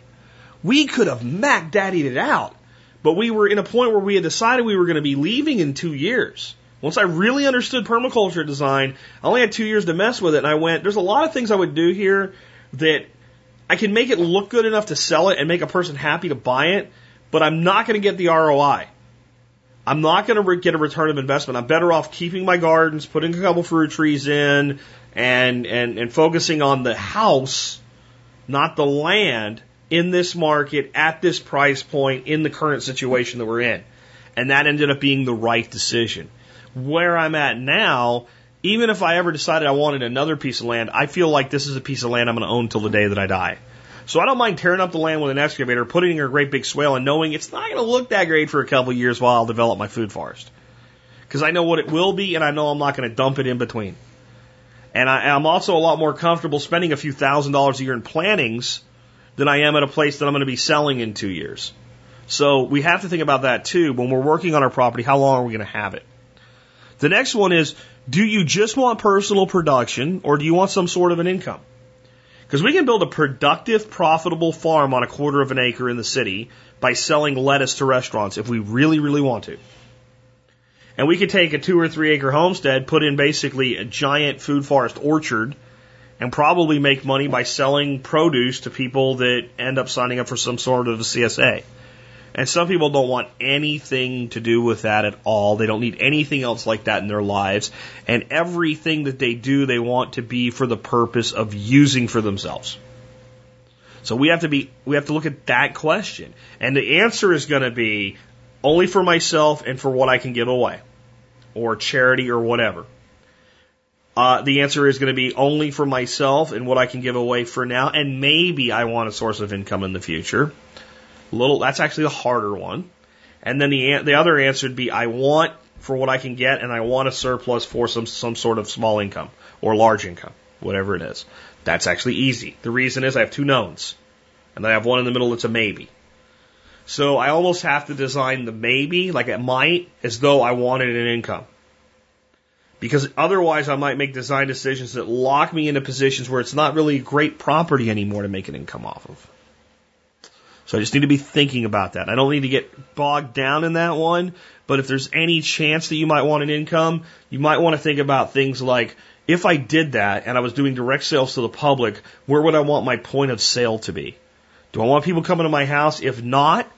We could have mac daddied it out, but we were in a point where we had decided we were going to be leaving in two years. Once I really understood permaculture design, I only had two years to mess with it, and I went, there's a lot of things I would do here that I can make it look good enough to sell it and make a person happy to buy it, but I'm not going to get the ROI. I'm not going to get a return of investment. I'm better off keeping my gardens, putting a couple fruit trees in, and and and focusing on the house, not the land, in this market at this price point in the current situation that we're in. And that ended up being the right decision. Where I'm at now, even if I ever decided I wanted another piece of land, I feel like this is a piece of land I'm going to own till the day that I die. So I don't mind tearing up the land with an excavator, putting in a great big swale, and knowing it's not going to look that great for a couple of years while I'll develop my food forest. Because I know what it will be, and I know I'm not going to dump it in between. And I, I'm also a lot more comfortable spending a few thousand dollars a year in plantings than I am at a place that I'm going to be selling in two years. So we have to think about that too. When we're working on our property, how long are we going to have it? The next one is, do you just want personal production or do you want some sort of an income? Because we can build a productive, profitable farm on a quarter of an acre in the city by selling lettuce to restaurants if we really, really want to. And we could take a two or three acre homestead, put in basically a giant food forest orchard, and probably make money by selling produce to people that end up signing up for some sort of a CSA. And some people don't want anything to do with that at all. They don't need anything else like that in their lives. And everything that they do, they want to be for the purpose of using for themselves. So we have to be, we have to look at that question. And the answer is going to be only for myself and for what I can give away or charity or whatever. Uh, the answer is going to be only for myself and what I can give away for now, and maybe I want a source of income in the future. Little, that's actually the harder one. And then the the other answer would be I want for what I can get, and I want a surplus for some some sort of small income or large income, whatever it is. That's actually easy. The reason is I have two knowns, and I have one in the middle that's a maybe. So I almost have to design the maybe, like it might, as though I wanted an income. Because otherwise I might make design decisions that lock me into positions where it's not really a great property anymore to make an income off of. So I just need to be thinking about that. I don't need to get bogged down in that one, but if there's any chance that you might want an income, you might want to think about things like, if I did that and I was doing direct sales to the public, where would I want my point of sale to be? Do I want people coming to my house? If not,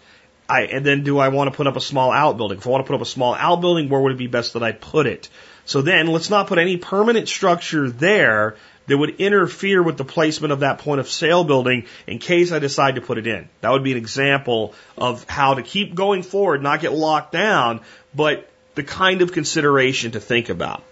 I, and then do I want to put up a small outbuilding? If I want to put up a small outbuilding, where would it be best that I put it? So then let's not put any permanent structure there that would interfere with the placement of that point of sale building in case I decide to put it in. That would be an example of how to keep going forward, not get locked down, but the kind of consideration to think about.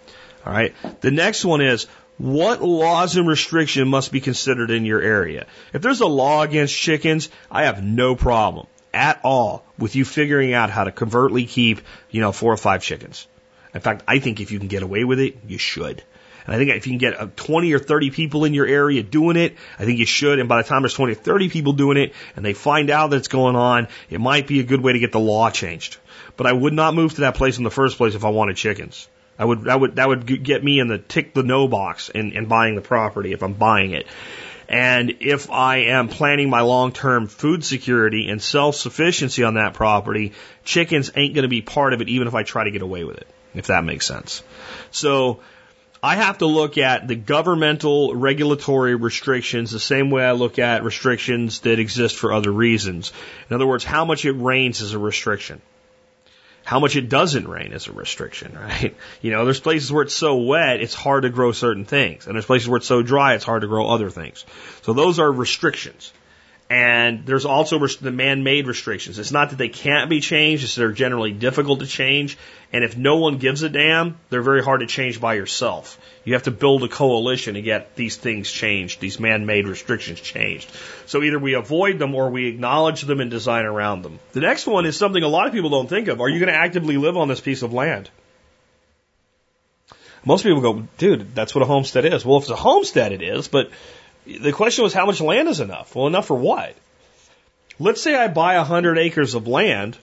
All right. The next one is what laws and restriction must be considered in your area? If there's a law against chickens, I have no problem at all with you figuring out how to covertly keep, you know, four or five chickens. In fact, I think if you can get away with it, you should. And I think if you can get uh, 20 or 30 people in your area doing it, I think you should. And by the time there's 20 or 30 people doing it and they find out that it's going on, it might be a good way to get the law changed. But I would not move to that place in the first place if I wanted chickens. I would, that would, that would get me in the tick the no box in, in buying the property if I'm buying it. And if I am planning my long term food security and self sufficiency on that property, chickens ain't going to be part of it even if I try to get away with it if that makes sense. So I have to look at the governmental regulatory restrictions the same way I look at restrictions that exist for other reasons. In other words, how much it rains is a restriction. How much it doesn't rain is a restriction, right? You know, there's places where it's so wet, it's hard to grow certain things. And there's places where it's so dry, it's hard to grow other things. So those are restrictions. And there's also the man-made restrictions. It's not that they can't be changed, it's they're generally difficult to change. And if no one gives a damn, they're very hard to change by yourself. You have to build a coalition to get these things changed, these man-made restrictions changed. So either we avoid them or we acknowledge them and design around them. The next one is something a lot of people don't think of. Are you going to actively live on this piece of land? Most people go, dude, that's what a homestead is. Well, if it's a homestead, it is, but the question was how much land is enough? Well, enough for what? Let's say I buy a hundred acres of land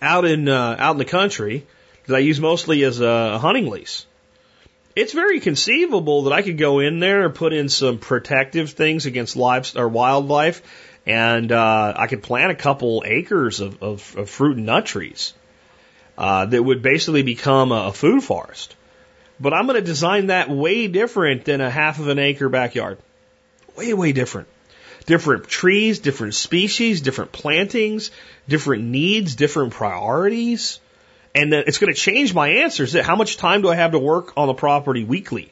out in uh, out in the country that I use mostly as a hunting lease. It's very conceivable that I could go in there and put in some protective things against livestock or wildlife, and uh, I could plant a couple acres of, of, of fruit and nut trees uh, that would basically become a food forest. But I'm going to design that way different than a half of an acre backyard. Way, way different. Different trees, different species, different plantings, different needs, different priorities. And then it's going to change my answers. How much time do I have to work on the property weekly?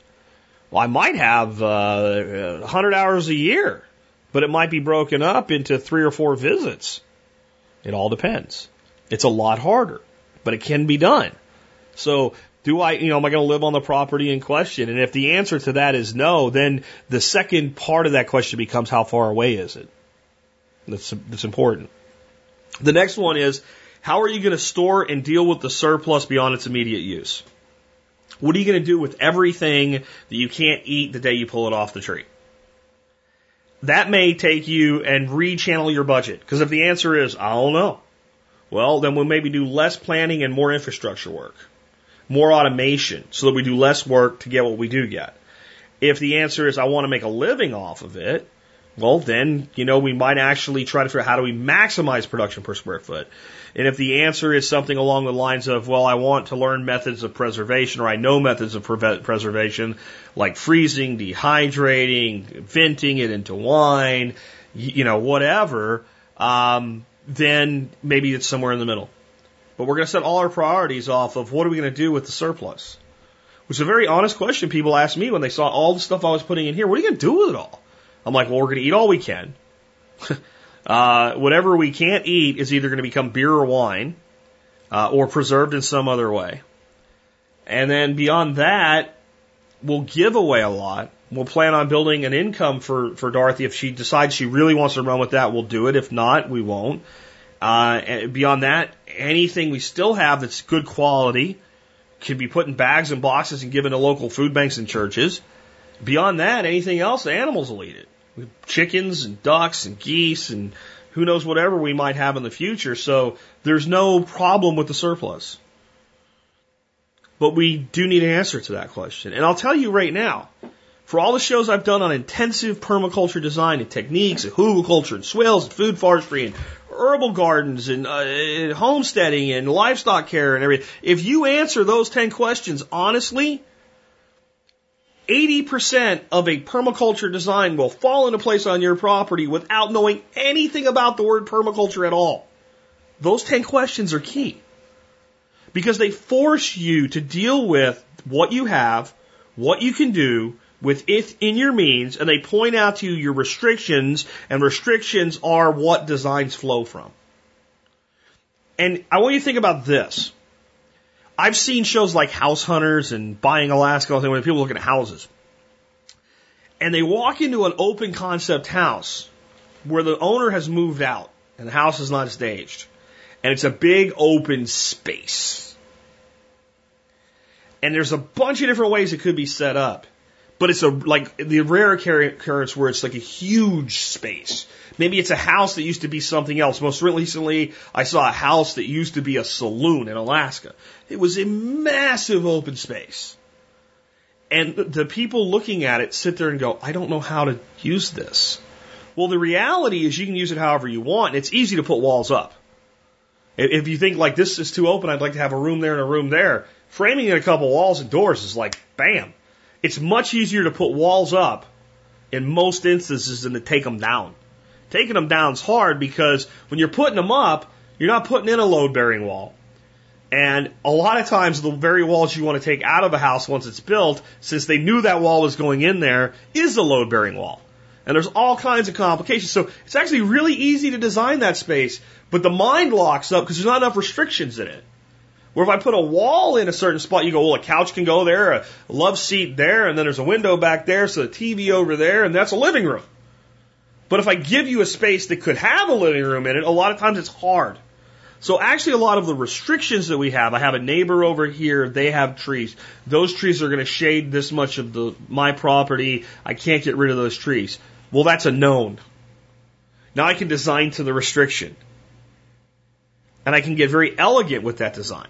Well, I might have uh, 100 hours a year, but it might be broken up into three or four visits. It all depends. It's a lot harder, but it can be done. So do I, you know, am I going to live on the property in question? And if the answer to that is no, then the second part of that question becomes how far away is it? That's, that's important. The next one is how are you going to store and deal with the surplus beyond its immediate use? What are you going to do with everything that you can't eat the day you pull it off the tree? That may take you and rechannel your budget. Because if the answer is, I don't know, well, then we'll maybe do less planning and more infrastructure work more automation so that we do less work to get what we do get. If the answer is I want to make a living off of it, well, then, you know, we might actually try to figure out how do we maximize production per square foot. And if the answer is something along the lines of, well, I want to learn methods of preservation or I know methods of preservation like freezing, dehydrating, venting it into wine, you know, whatever, um, then maybe it's somewhere in the middle. But we're going to set all our priorities off of what are we going to do with the surplus? Which is a very honest question people ask me when they saw all the stuff I was putting in here. What are you going to do with it all? I'm like, well, we're going to eat all we can. uh, whatever we can't eat is either going to become beer or wine, uh, or preserved in some other way. And then beyond that, We'll give away a lot. We'll plan on building an income for, for Dorothy. If she decides she really wants to run with that, we'll do it. If not, we won't. Uh, beyond that, anything we still have that's good quality can be put in bags and boxes and given to local food banks and churches. Beyond that, anything else, the animals will eat it. Chickens and ducks and geese and who knows whatever we might have in the future. So there's no problem with the surplus. But we do need an answer to that question. And I'll tell you right now, for all the shows I've done on intensive permaculture design and techniques and hugelkultur and swales and food forestry and herbal gardens and uh, homesteading and livestock care and everything, if you answer those 10 questions honestly, 80% of a permaculture design will fall into place on your property without knowing anything about the word permaculture at all. Those 10 questions are key because they force you to deal with what you have, what you can do, within in your means, and they point out to you your restrictions, and restrictions are what designs flow from. And I want you to think about this. I've seen shows like House Hunters and Buying Alaska, when people looking at houses. And they walk into an open concept house where the owner has moved out and the house is not staged. And it's a big open space. And there's a bunch of different ways it could be set up but it's a like the rare occurrence where it's like a huge space. Maybe it's a house that used to be something else. Most recently, I saw a house that used to be a saloon in Alaska. It was a massive open space. And the people looking at it sit there and go, I don't know how to use this. Well, the reality is you can use it however you want. It's easy to put walls up. If you think like this is too open, I'd like to have a room there and a room there. Framing in a couple walls and doors is like, bam, it's much easier to put walls up in most instances than to take them down. Taking them down is hard because when you're putting them up, you're not putting in a load bearing wall. And a lot of times the very walls you want to take out of a house once it's built, since they knew that wall was going in there, is a load bearing wall. And there's all kinds of complications. So it's actually really easy to design that space, but the mind locks up because there's not enough restrictions in it. Where if I put a wall in a certain spot, you go, well, a couch can go there, a love seat there, and then there's a window back there, so the TV over there, and that's a living room. But if I give you a space that could have a living room in it, a lot of times it's hard. So actually a lot of the restrictions that we have, I have a neighbor over here, they have trees. Those trees are going to shade this much of the, my property. I can't get rid of those trees. Well, that's a known. Now I can design to the restriction. And I can get very elegant with that design.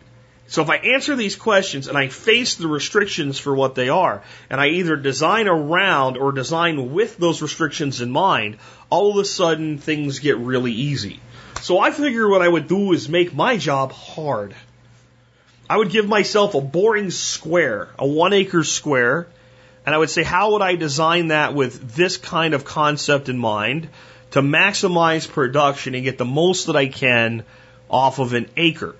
So if I answer these questions and I face the restrictions for what they are, and I either design around or design with those restrictions in mind, all of a sudden things get really easy. So I figure what I would do is make my job hard. I would give myself a boring square, a one acre square, and I would say, how would I design that with this kind of concept in mind to maximize production and get the most that I can off of an acre?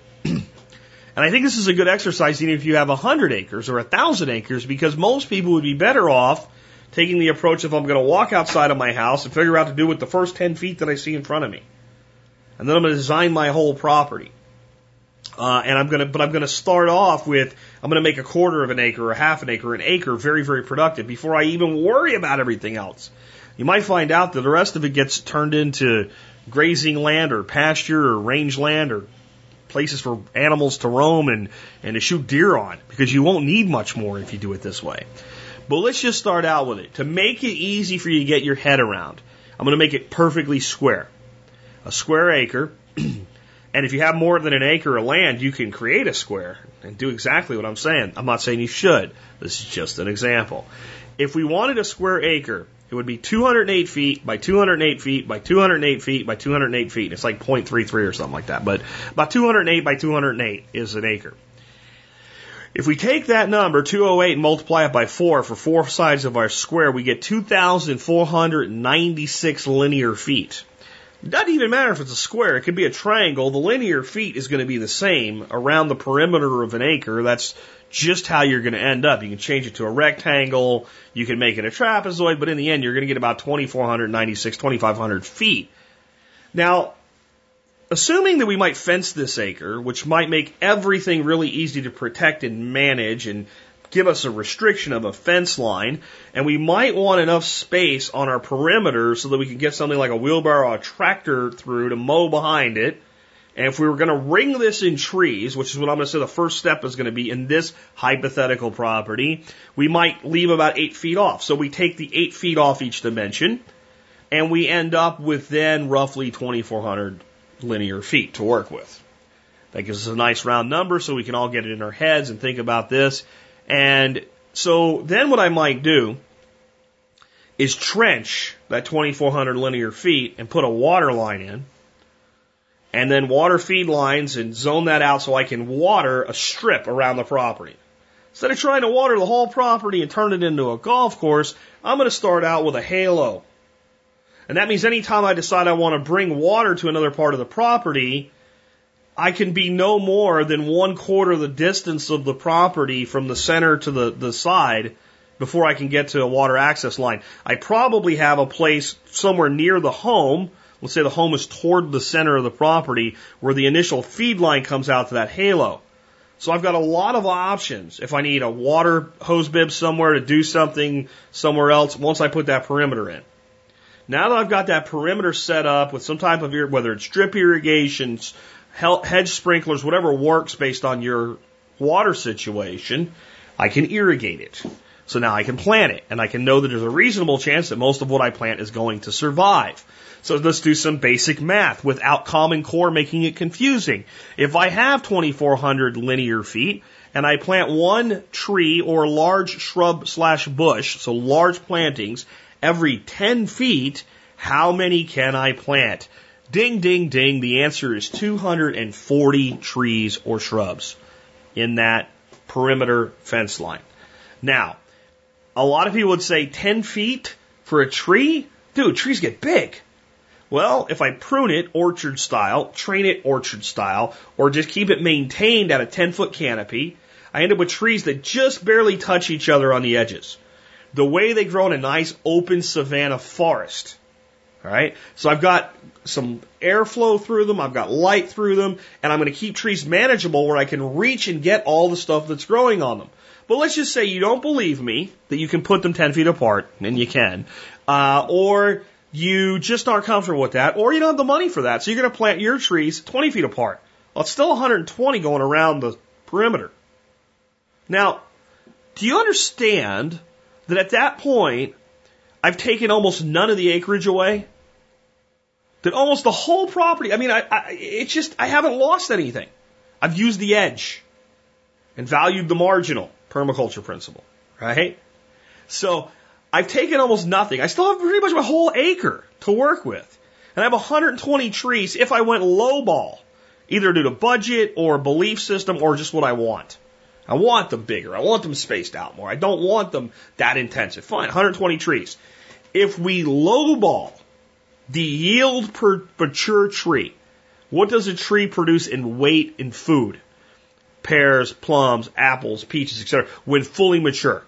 And I think this is a good exercise even if you have 100 acres or 1,000 acres because most people would be better off taking the approach if I'm going to walk outside of my house and figure out to do with the first 10 feet that I see in front of me. And then I'm going to design my whole property. Uh, and I'm going to, but I'm going to start off with, I'm going to make a quarter of an acre or half an acre, an acre very, very productive before I even worry about everything else. You might find out that the rest of it gets turned into grazing land or pasture or range land or places for animals to roam and, and to shoot deer on because you won't need much more if you do it this way. But let's just start out with it. To make it easy for you to get your head around, I'm going to make it perfectly square. A square acre. and if you have more than an acre of land, you can create a square and do exactly what I'm saying. I'm not saying you should. This is just an example. If we wanted a square acre, it would be 208 feet by 208 feet by 208 feet by 208 feet. It's like 0.33 or something like that. But about 208 by 208 is an acre. If we take that number, 208, and multiply it by 4 for four sides of our square, we get 2,496 linear feet. Doesn't even matter if it's a square. It could be a triangle. The linear feet is going to be the same around the perimeter of an acre. That's just how you're going to end up. You can change it to a rectangle, you can make it a trapezoid, but in the end, you're going to get about 2,496, 2,500 feet. Now, assuming that we might fence this acre, which might make everything really easy to protect and manage and give us a restriction of a fence line, and we might want enough space on our perimeter so that we can get something like a wheelbarrow or a tractor through to mow behind it. And if we were going to ring this in trees, which is what I'm going to say the first step is going to be in this hypothetical property, we might leave about eight feet off. So we take the eight feet off each dimension, and we end up with then roughly 2,400 linear feet to work with. That gives us a nice round number so we can all get it in our heads and think about this. And so then what I might do is trench that 2,400 linear feet and put a water line in and then water feed lines and zone that out so I can water a strip around the property. Instead of trying to water the whole property and turn it into a golf course, I'm going to start out with a halo. And that means anytime I decide I want to bring water to another part of the property, I can be no more than one quarter the distance of the property from the center to the, the side before I can get to a water access line. I probably have a place somewhere near the home let's say the home is toward the center of the property where the initial feed line comes out to that halo. So I've got a lot of options if I need a water hose bib somewhere to do something somewhere else once I put that perimeter in. Now that I've got that perimeter set up with some type of, whether it's drip irrigation, hedge sprinklers, whatever works based on your water situation, I can irrigate it. So now I can plant it and I can know that there's a reasonable chance that most of what I plant is going to survive. So let's do some basic math without Common Core making it confusing. If I have 2,400 linear feet and I plant one tree or large shrub slash bush, so large plantings, every 10 feet, how many can I plant? Ding, ding, ding. The answer is 240 trees or shrubs in that perimeter fence line. Now, a lot of people would say 10 feet for a tree? Dude, trees get big. Well, if I prune it orchard style, train it orchard style, or just keep it maintained at a 10 foot canopy, I end up with trees that just barely touch each other on the edges. The way they grow in a nice open savanna forest. All right. So I've got some airflow through them. I've got light through them and I'm going to keep trees manageable where I can reach and get all the stuff that's growing on them. But let's just say you don't believe me that you can put them 10 feet apart and you can. Uh, or you just aren't comfortable with that, or you don't have the money for that. So you're going to plant your trees 20 feet apart. Well, it's still 120 going around the perimeter. Now, do you understand that at that point, I've taken almost none of the acreage away? That almost the whole property, I mean, I, I, it's just, I haven't lost anything. I've used the edge and valued the marginal permaculture principle, right? So I've taken almost nothing. I still have pretty much my whole acre to work with. And I have 120 trees if I went low ball, either due to budget or belief system or just what I want. I want them bigger. I want them spaced out more. I don't want them that intensive. Fine, 120 trees. If we lowball the yield per mature tree, what does a tree produce in weight in food? Pears, plums, apples, peaches, etc. when fully mature.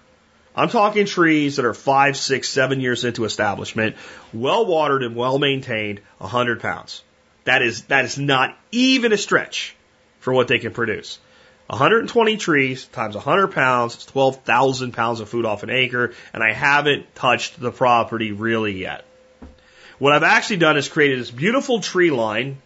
I'm talking trees that are five, six, seven years into establishment, well watered and well maintained, 100 pounds. That is, that is not even a stretch for what they can produce. 120 trees times 100 pounds, it's 12,000 pounds of food off an acre, and I haven't touched the property really yet. What I've actually done is created this beautiful tree line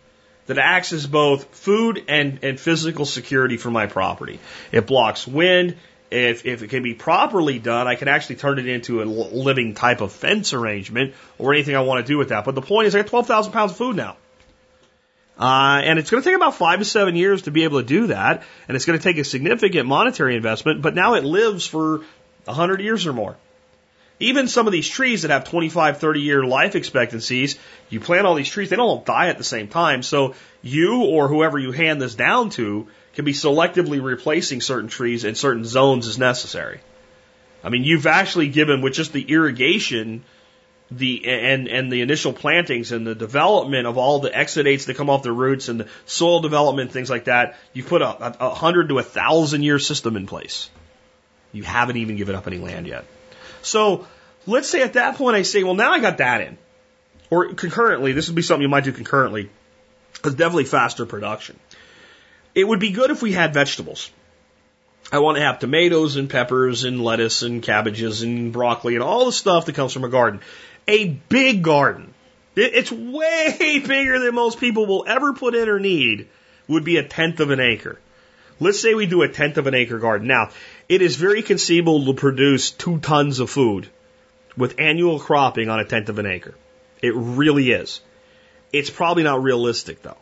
that acts as both food and, and physical security for my property. It blocks wind, if, if it can be properly done, I can actually turn it into a living type of fence arrangement or anything I want to do with that. But the point is, I got 12,000 pounds of food now. Uh, and it's going to take about five to seven years to be able to do that. And it's going to take a significant monetary investment, but now it lives for 100 years or more. Even some of these trees that have 25, 30 year life expectancies, you plant all these trees, they don't all die at the same time. So you or whoever you hand this down to can be selectively replacing certain trees in certain zones as necessary. I mean, you've actually given with just the irrigation, the and and the initial plantings and the development of all the exudates that come off the roots and the soil development things like that. You've put a, a hundred to a thousand year system in place. You haven't even given up any land yet. So let's say at that point I say, well, now I got that in, or concurrently. This would be something you might do concurrently. It's definitely faster production. It would be good if we had vegetables. I want to have tomatoes and peppers and lettuce and cabbages and broccoli and all the stuff that comes from a garden. A big garden. It's way bigger than most people will ever put in or need would be a tenth of an acre. Let's say we do a tenth of an acre garden. Now, it is very conceivable to produce two tons of food with annual cropping on a tenth of an acre. It really is. It's probably not realistic though.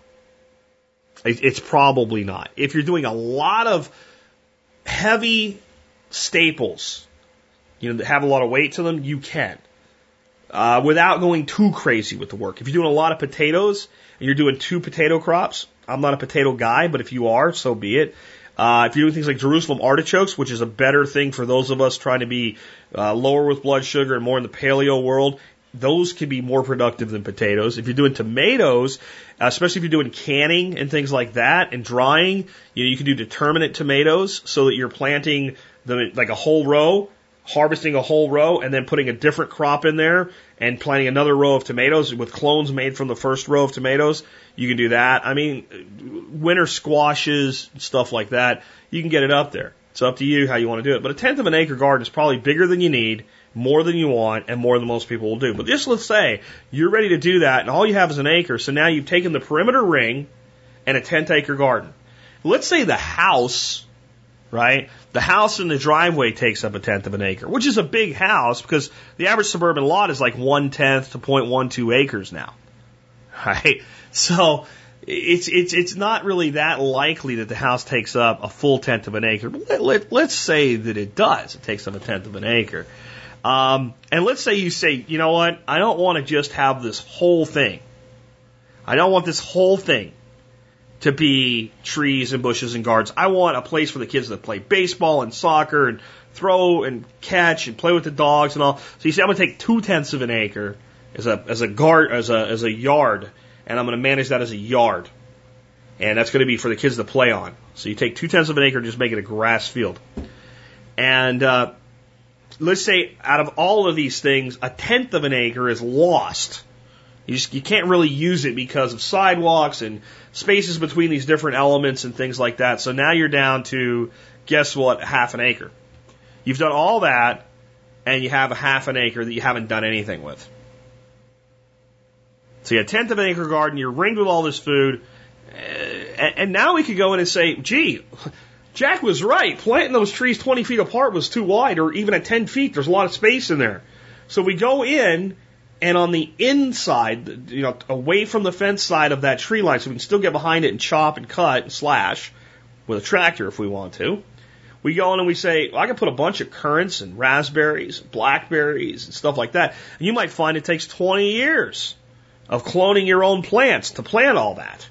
It's probably not. If you're doing a lot of heavy staples, you know, that have a lot of weight to them, you can. Uh, without going too crazy with the work. If you're doing a lot of potatoes and you're doing two potato crops, I'm not a potato guy, but if you are, so be it. Uh, if you're doing things like Jerusalem artichokes, which is a better thing for those of us trying to be uh, lower with blood sugar and more in the paleo world, those can be more productive than potatoes. If you're doing tomatoes, especially if you're doing canning and things like that and drying, you know, you can do determinate tomatoes so that you're planting the, like a whole row, harvesting a whole row and then putting a different crop in there and planting another row of tomatoes with clones made from the first row of tomatoes. You can do that. I mean, winter squashes, stuff like that, you can get it up there. It's up to you how you want to do it. But a tenth of an acre garden is probably bigger than you need, more than you want, and more than most people will do. But just let's say you're ready to do that and all you have is an acre. So now you've taken the perimeter ring and a tenth acre garden. Let's say the house right? The house in the driveway takes up a tenth of an acre, which is a big house because the average suburban lot is like one tenth to 0.12 acres now, right? So it's it's it's not really that likely that the house takes up a full tenth of an acre. But let, let, let's say that it does. It takes up a tenth of an acre. Um, and let's say you say, you know what? I don't want to just have this whole thing. I don't want this whole thing to be trees and bushes and gardens. I want a place for the kids to play baseball and soccer and throw and catch and play with the dogs and all. So you say I'm going to take two tenths of an acre as a as a guard as a as a yard, and I'm going to manage that as a yard, and that's going to be for the kids to play on. So you take two tenths of an acre, and just make it a grass field, and uh, let's say out of all of these things, a tenth of an acre is lost you just you can't really use it because of sidewalks and spaces between these different elements and things like that. So now you're down to guess what, half an acre. You've done all that and you have a half an acre that you haven't done anything with. So you had a tenth of an acre garden, you're ringed with all this food, eh, and now we could go in and say, gee, Jack was right. Planting those trees 20 feet apart was too wide, or even at 10 feet, there's a lot of space in there. So we go in and on the inside, you know, away from the fence side of that tree line, so we can still get behind it and chop and cut and slash with a tractor if we want to. We go in and we say, well, I can put a bunch of currants and raspberries, blackberries, and stuff like that. And you might find it takes 20 years of cloning your own plants to plant all that.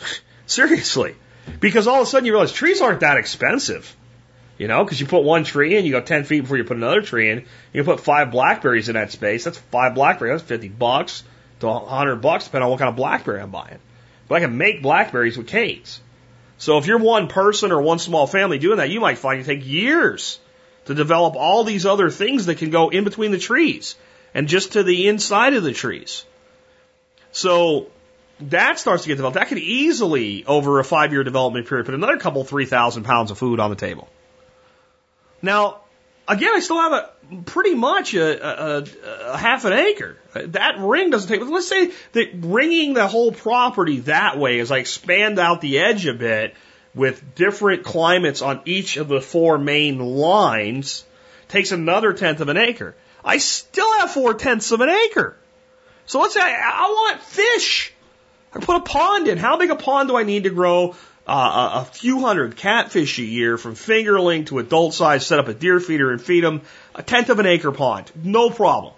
Seriously. Because all of a sudden you realize trees aren't that expensive. You know, because you put one tree in, you go 10 feet before you put another tree in. You put five blackberries in that space. That's five blackberries. That's 50 bucks to 100 bucks, depending on what kind of blackberry I'm buying. But I can make blackberries with canes. So if you're one person or one small family doing that, you might find it take years to develop all these other things that can go in between the trees and just to the inside of the trees. So that starts to get developed. That could easily, over a five year development period, put another couple, 3,000 pounds of food on the table. Now, again, I still have a pretty much a, a, a, half an acre. That ring doesn't take. Let's say that ringing the whole property that way as I expand out the edge a bit with different climates on each of the four main lines takes another tenth of an acre. I still have four tenths of an acre. So let's say I, I want fish. I put a pond in. How big a pond do I need to grow uh, a few hundred catfish a year from fingerling to adult size, set up a deer feeder and feed them a tenth of an acre pond. No problem.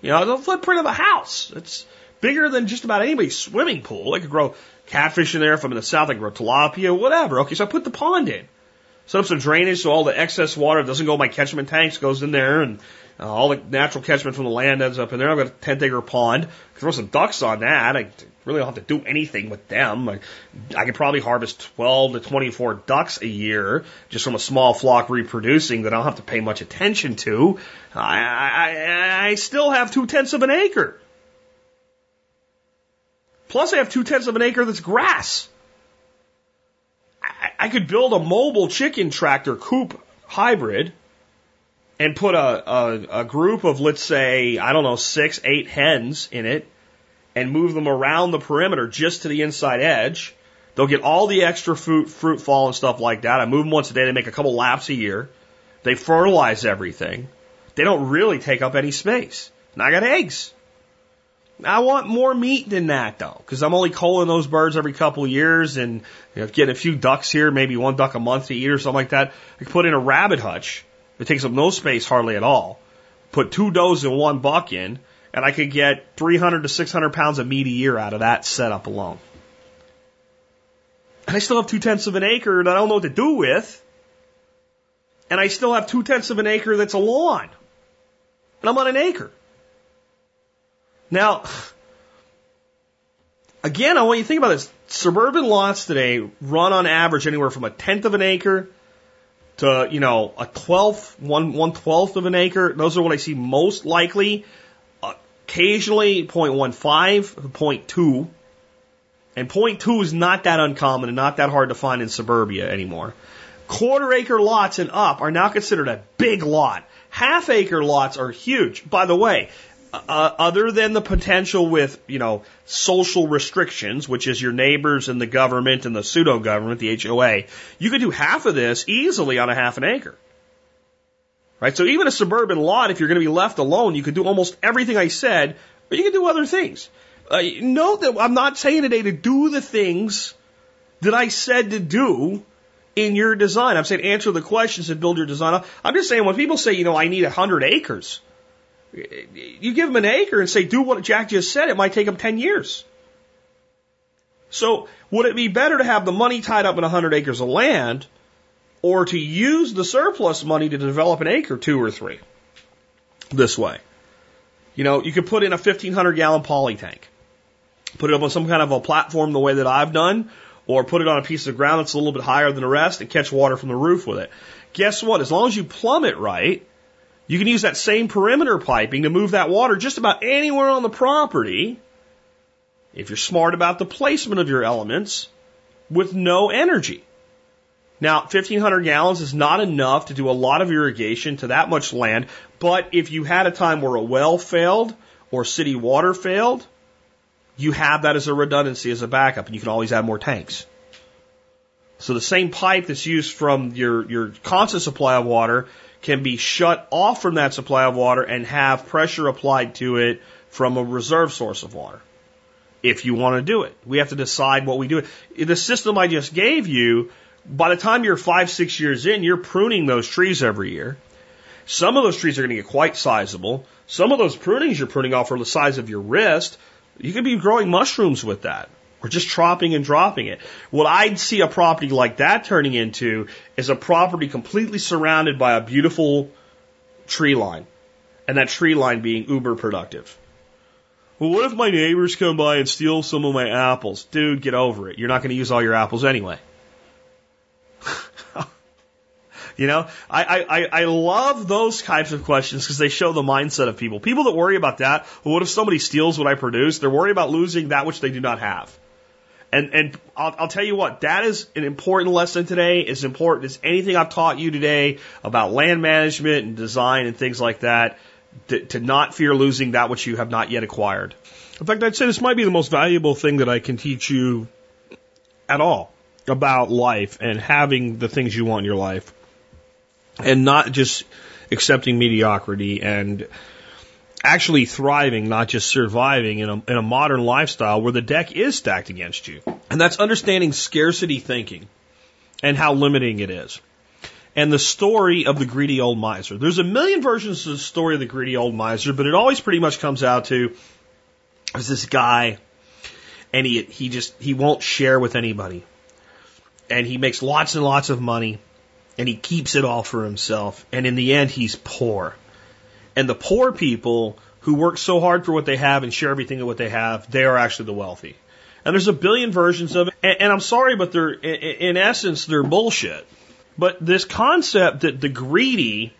You know, the footprint of a house. It's bigger than just about anybody's swimming pool. I could grow catfish in there. If I'm in the south, I could grow tilapia, whatever. Okay, so I put the pond in. Set up some drainage so all the excess water doesn't go in my catchment tanks, goes in there, and uh, all the natural catchment from the land ends up in there. I've got a 10 acre pond. Throw some ducks on that. I really don't have to do anything with them. I, I could probably harvest 12 to 24 ducks a year just from a small flock reproducing that I don't have to pay much attention to. I, I, I still have two tenths of an acre. Plus, I have two tenths of an acre that's grass. I, could build a mobile chicken tractor coop hybrid and put a, a, a group of, let's say, I don't know, six, eight hens in it and move them around the perimeter just to the inside edge. They'll get all the extra fruit, fruit fall and stuff like that. I move them once a day. They make a couple laps a year. They fertilize everything. They don't really take up any space. And I got eggs. I want more meat than that though, because I'm only culling those birds every couple of years and you know, getting a few ducks here, maybe one duck a month to eat or something like that. I can put in a rabbit hutch. It takes up no space hardly at all. Put two does and one buck in, and I could get 300 to 600 pounds of meat a year out of that setup alone. And I still have two tenths of an acre that I don't know what to do with. And I still have two tenths of an acre that's a lawn. And I'm on an acre. Now, again, I want you to think about this. Suburban lots today run on average anywhere from a tenth of an acre to, you know, a twelfth, one, one twelfth of an acre. Those are what I see most likely. Occasionally 0.15, 0.2. And 0.2 is not that uncommon and not that hard to find in suburbia anymore. Quarter acre lots and up are now considered a big lot. Half acre lots are huge. By the way, uh, other than the potential with, you know, social restrictions, which is your neighbors and the government and the pseudo government, the HOA, you could do half of this easily on a half an acre. Right? So even a suburban lot, if you're going to be left alone, you could do almost everything I said, but you can do other things. Uh, note that I'm not saying today to do the things that I said to do in your design. I'm saying answer the questions and build your design. I'm just saying when people say, you know, I need a hundred acres, you give them an acre and say, do what Jack just said, it might take them 10 years. So would it be better to have the money tied up in 100 acres of land or to use the surplus money to develop an acre, two or three this way? You know, you could put in a 1500 gallon poly tank, put it up on some kind of a platform the way that I've done, or put it on a piece of ground that's a little bit higher than the rest and catch water from the roof with it. Guess what? As long as you plumb it right, you can use that same perimeter piping to move that water just about anywhere on the property if you're smart about the placement of your elements with no energy. Now, 1500 gallons is not enough to do a lot of irrigation to that much land, but if you had a time where a well failed or city water failed, you have that as a redundancy as a backup and you can always add more tanks. So the same pipe that's used from your, your constant supply of water can be shut off from that supply of water and have pressure applied to it from a reserve source of water. If you want to do it, we have to decide what we do. The system I just gave you, by the time you're five, six years in, you're pruning those trees every year. Some of those trees are going to get quite sizable. Some of those prunings you're pruning off are the size of your wrist. You could be growing mushrooms with that or just chopping and dropping it. What I'd see a property like that turning into is a property completely surrounded by a beautiful tree line, and that tree line being uber productive. Well, what if my neighbors come by and steal some of my apples? Dude, get over it. You're not going to use all your apples anyway. you know, I, I, I love those types of questions because they show the mindset of people. People that worry about that, well, what if somebody steals what I produce? They're worried about losing that which they do not have. And, and I'll, I'll tell you what, that is an important lesson today, as important as anything I've taught you today about land management and design and things like that, to, to not fear losing that which you have not yet acquired. In fact, I'd say this might be the most valuable thing that I can teach you at all about life and having the things you want in your life and not just accepting mediocrity and actually thriving, not just surviving in a, in a modern lifestyle where the deck is stacked against you. And that's understanding scarcity thinking and how limiting it is. And the story of the greedy old miser. There's a million versions of the story of the greedy old miser, but it always pretty much comes out to there's this guy and he, he just, he won't share with anybody. And he makes lots and lots of money and he keeps it all for himself. And in the end, he's poor. And the poor people who work so hard for what they have and share everything of what they have, they are actually the wealthy. And there's a billion versions of it. And, and I'm sorry, but they're, in, in essence, they're bullshit. But this concept that the greedy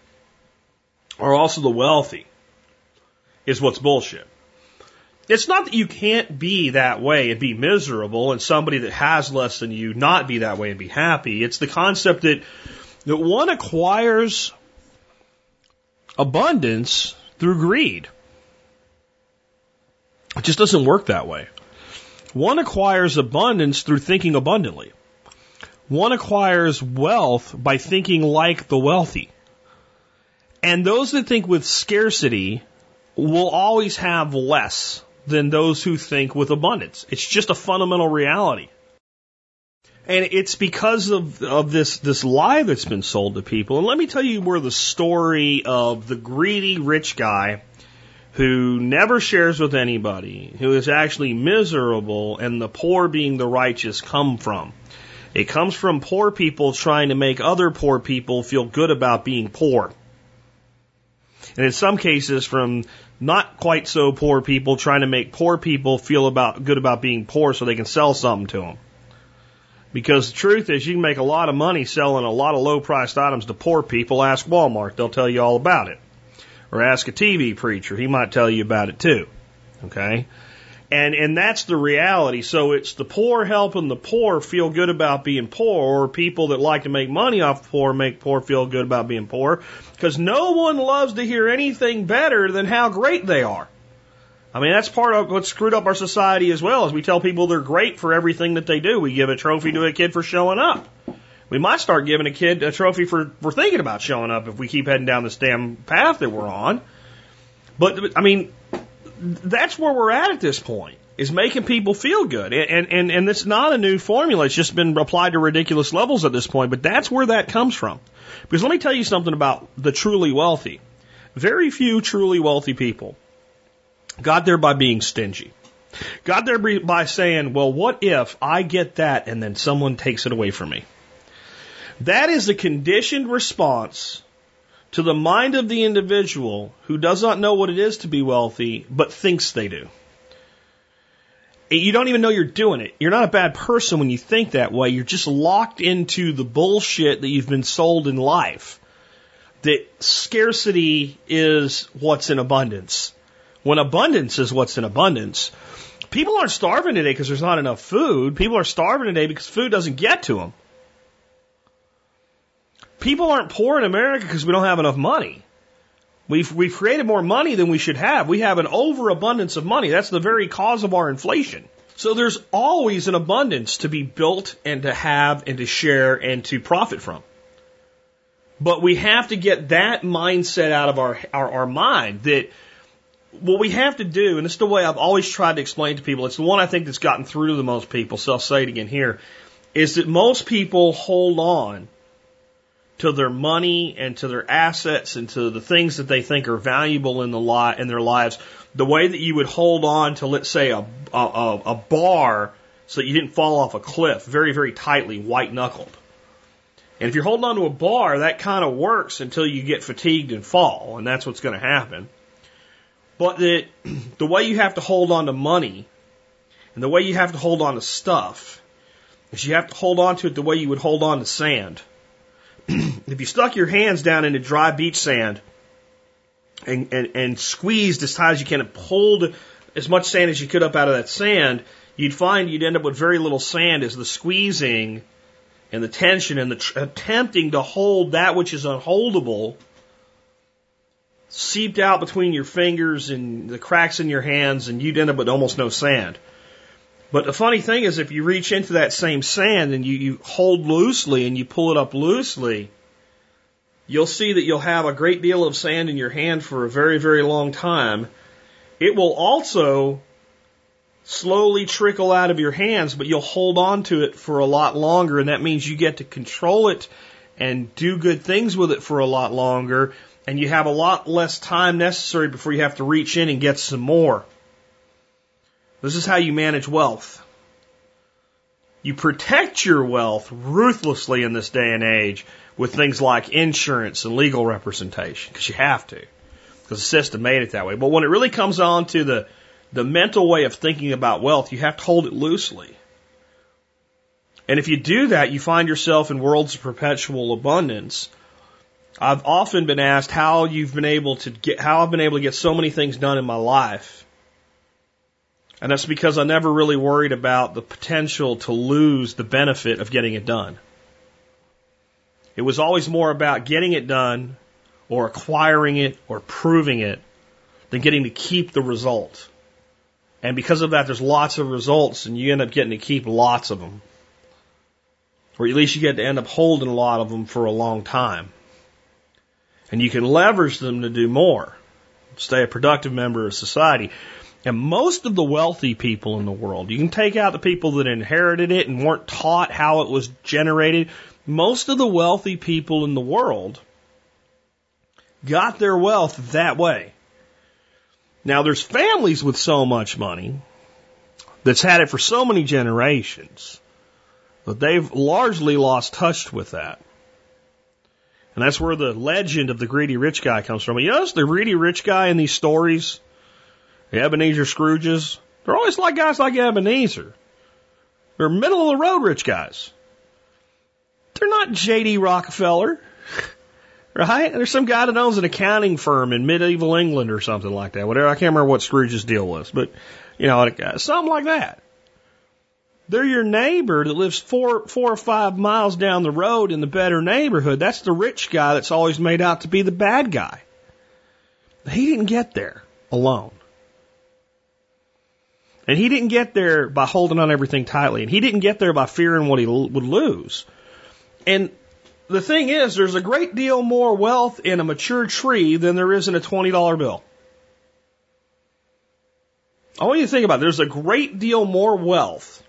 are also the wealthy is what's bullshit. It's not that you can't be that way and be miserable and somebody that has less than you not be that way and be happy. It's the concept that, that one acquires abundance through greed. It just doesn't work that way. One acquires abundance through thinking abundantly. One acquires wealth by thinking like the wealthy. And those that think with scarcity will always have less than those who think with abundance. It's just a fundamental reality. And it's because of, of this, this lie that's been sold to people. And let me tell you where the story of the greedy rich guy who never shares with anybody, who is actually miserable, and the poor being the righteous come from. It comes from poor people trying to make other poor people feel good about being poor. And in some cases from not quite so poor people trying to make poor people feel about good about being poor so they can sell something to them. Because the truth is you can make a lot of money selling a lot of low priced items to poor people. Ask Walmart, they'll tell you all about it. Or ask a TV preacher, he might tell you about it too. Okay? And and that's the reality. So it's the poor helping the poor feel good about being poor, or people that like to make money off the poor make poor feel good about being poor. Because no one loves to hear anything better than how great they are. I mean, that's part of what screwed up our society as well, is we tell people they're great for everything that they do. We give a trophy to a kid for showing up. We might start giving a kid a trophy for, for thinking about showing up if we keep heading down this damn path that we're on. But, I mean, that's where we're at at this point is making people feel good. And, and, and it's not a new formula. It's just been applied to ridiculous levels at this point, but that's where that comes from. Because let me tell you something about the truly wealthy. Very few truly wealthy people got there by being stingy. Got there by saying, well, what if I get that and then someone takes it away from me? That is a conditioned response to the mind of the individual who does not know what it is to be wealthy, but thinks they do. You don't even know you're doing it. You're not a bad person when you think that way. You're just locked into the bullshit that you've been sold in life. That scarcity is what's in abundance. When abundance is what's in abundance, people aren't starving today because there's not enough food. People are starving today because food doesn't get to them. People aren't poor in America because we don't have enough money. We've, we've created more money than we should have. We have an overabundance of money. That's the very cause of our inflation. So there's always an abundance to be built and to have and to share and to profit from. But we have to get that mindset out of our, our, our mind that what we have to do, and this is the way I've always tried to explain to people, it's the one I think that's gotten through to the most people, so I'll say it again here, is that most people hold on to their money and to their assets and to the things that they think are valuable in the li- in their lives, the way that you would hold on to, let's say, a, a, a bar so that you didn't fall off a cliff very, very tightly, white knuckled. And if you're holding on to a bar, that kind of works until you get fatigued and fall, and that's what's going to happen. But the, the way you have to hold on to money and the way you have to hold on to stuff is you have to hold on to it the way you would hold on to sand. if you stuck your hands down into dry beach sand and, and, and squeezed as tight as you can and pulled as much sand as you could up out of that sand, you'd find you'd end up with very little sand as the squeezing and the tension and the tr- attempting to hold that which is unholdable seeped out between your fingers and the cracks in your hands, and you'd end up with almost no sand. But the funny thing is, if you reach into that same sand and you, you hold loosely and you pull it up loosely, you'll see that you'll have a great deal of sand in your hand for a very, very long time. It will also slowly trickle out of your hands, but you'll hold on to it for a lot longer, and that means you get to control it and do good things with it for a lot longer, and you have a lot less time necessary before you have to reach in and get some more. This is how you manage wealth. You protect your wealth ruthlessly in this day and age with things like insurance and legal representation, because you have to, because the system made it that way. But when it really comes on to the, the mental way of thinking about wealth, you have to hold it loosely. And if you do that, you find yourself in worlds of perpetual abundance. I've often been asked how you've been able to get, how I've been able to get so many things done in my life And that's because I never really worried about the potential to lose the benefit of getting it done. It was always more about getting it done or acquiring it or proving it than getting to keep the result. And because of that, there's lots of results and you end up getting to keep lots of them. Or at least you get to end up holding a lot of them for a long time. And you can leverage them to do more. Stay a productive member of society. And most of the wealthy people in the world, you can take out the people that inherited it and weren't taught how it was generated. Most of the wealthy people in the world got their wealth that way. Now there's families with so much money that's had it for so many generations that they've largely lost touch with that. And that's where the legend of the greedy rich guy comes from. You notice the greedy rich guy in these stories the Ebenezer Scrooges, they're always like guys like Ebenezer. They're middle of the road rich guys. They're not J.D. Rockefeller, right? There's some guy that owns an accounting firm in medieval England or something like that. Whatever. I can't remember what Scrooge's deal was, but you know, something like that. They're your neighbor that lives four, four or five miles down the road in the better neighborhood. That's the rich guy that's always made out to be the bad guy. He didn't get there alone. And he didn't get there by holding on everything tightly. And he didn't get there by fearing what he l- would lose. And the thing is, there's a great deal more wealth in a mature tree than there is in a $20 bill. I want you to think about it. There's a great deal more wealth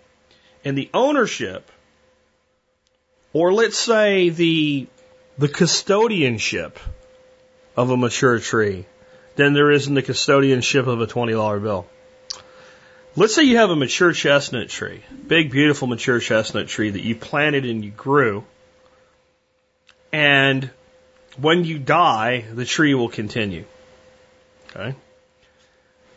in the ownership, or let's say the, the custodianship of a mature tree than there is in the custodianship of a $20 bill. Let's say you have a mature chestnut tree, big, beautiful mature chestnut tree that you planted and you grew. And when you die, the tree will continue. Okay?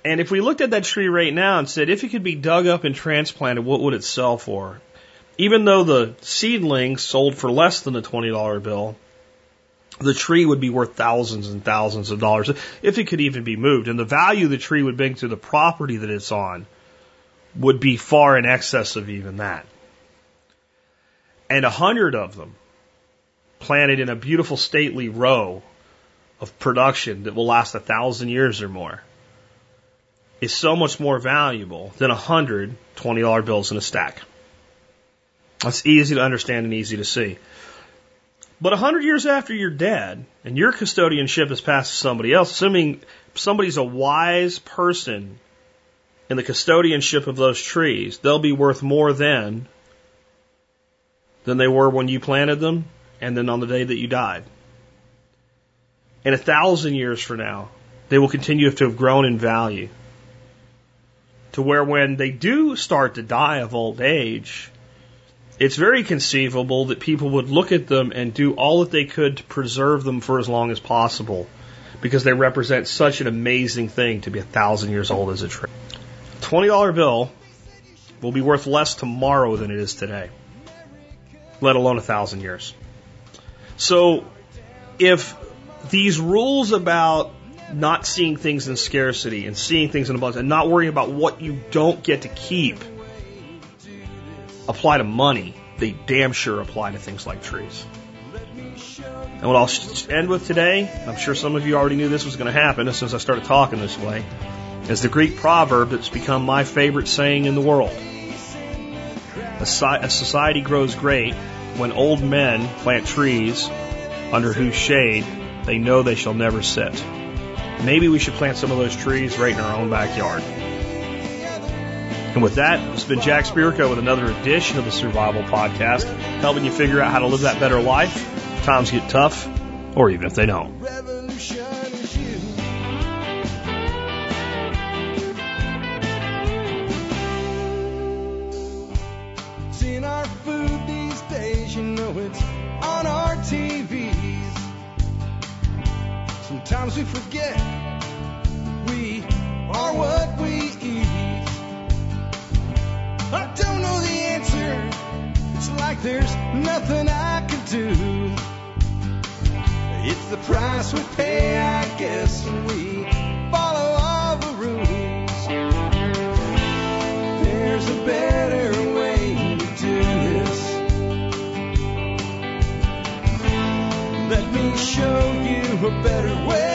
And if we looked at that tree right now and said, if it could be dug up and transplanted, what would it sell for? Even though the seedlings sold for less than a $20 bill, the tree would be worth thousands and thousands of dollars if it could even be moved. And the value the tree would bring to the property that it's on would be far in excess of even that. And a hundred of them planted in a beautiful stately row of production that will last a thousand years or more is so much more valuable than a hundred $20 bills in a stack. That's easy to understand and easy to see. But a hundred years after you're dead and your custodianship is passed to somebody else, assuming somebody's a wise person in the custodianship of those trees, they'll be worth more then than they were when you planted them and then on the day that you died. And a thousand years from now, they will continue to have grown in value. To where when they do start to die of old age, it's very conceivable that people would look at them and do all that they could to preserve them for as long as possible because they represent such an amazing thing to be a thousand years old as a tree. $20 bill will be worth less tomorrow than it is today, let alone a thousand years. So if these rules about not seeing things in scarcity and seeing things in abundance and not worrying about what you don't get to keep apply to money, they damn sure apply to things like trees. And what I'll end with today, I'm sure some of you already knew this was going to happen as soon as I started talking this way, is the Greek proverb that's become my favorite saying in the world. A, society grows great when old men plant trees under whose shade they know they shall never sit. Maybe we should plant some of those trees right in our own backyard. And with that, it's been Jack Spirko with another edition of the Survival Podcast, helping you figure out how to live that better life. If times get tough, or even if they don't. Sometimes we forget we are what we eat. I don't know the answer. It's like there's nothing I can do. It's the price we pay, I guess, when we follow all the rules. There's a show a better way.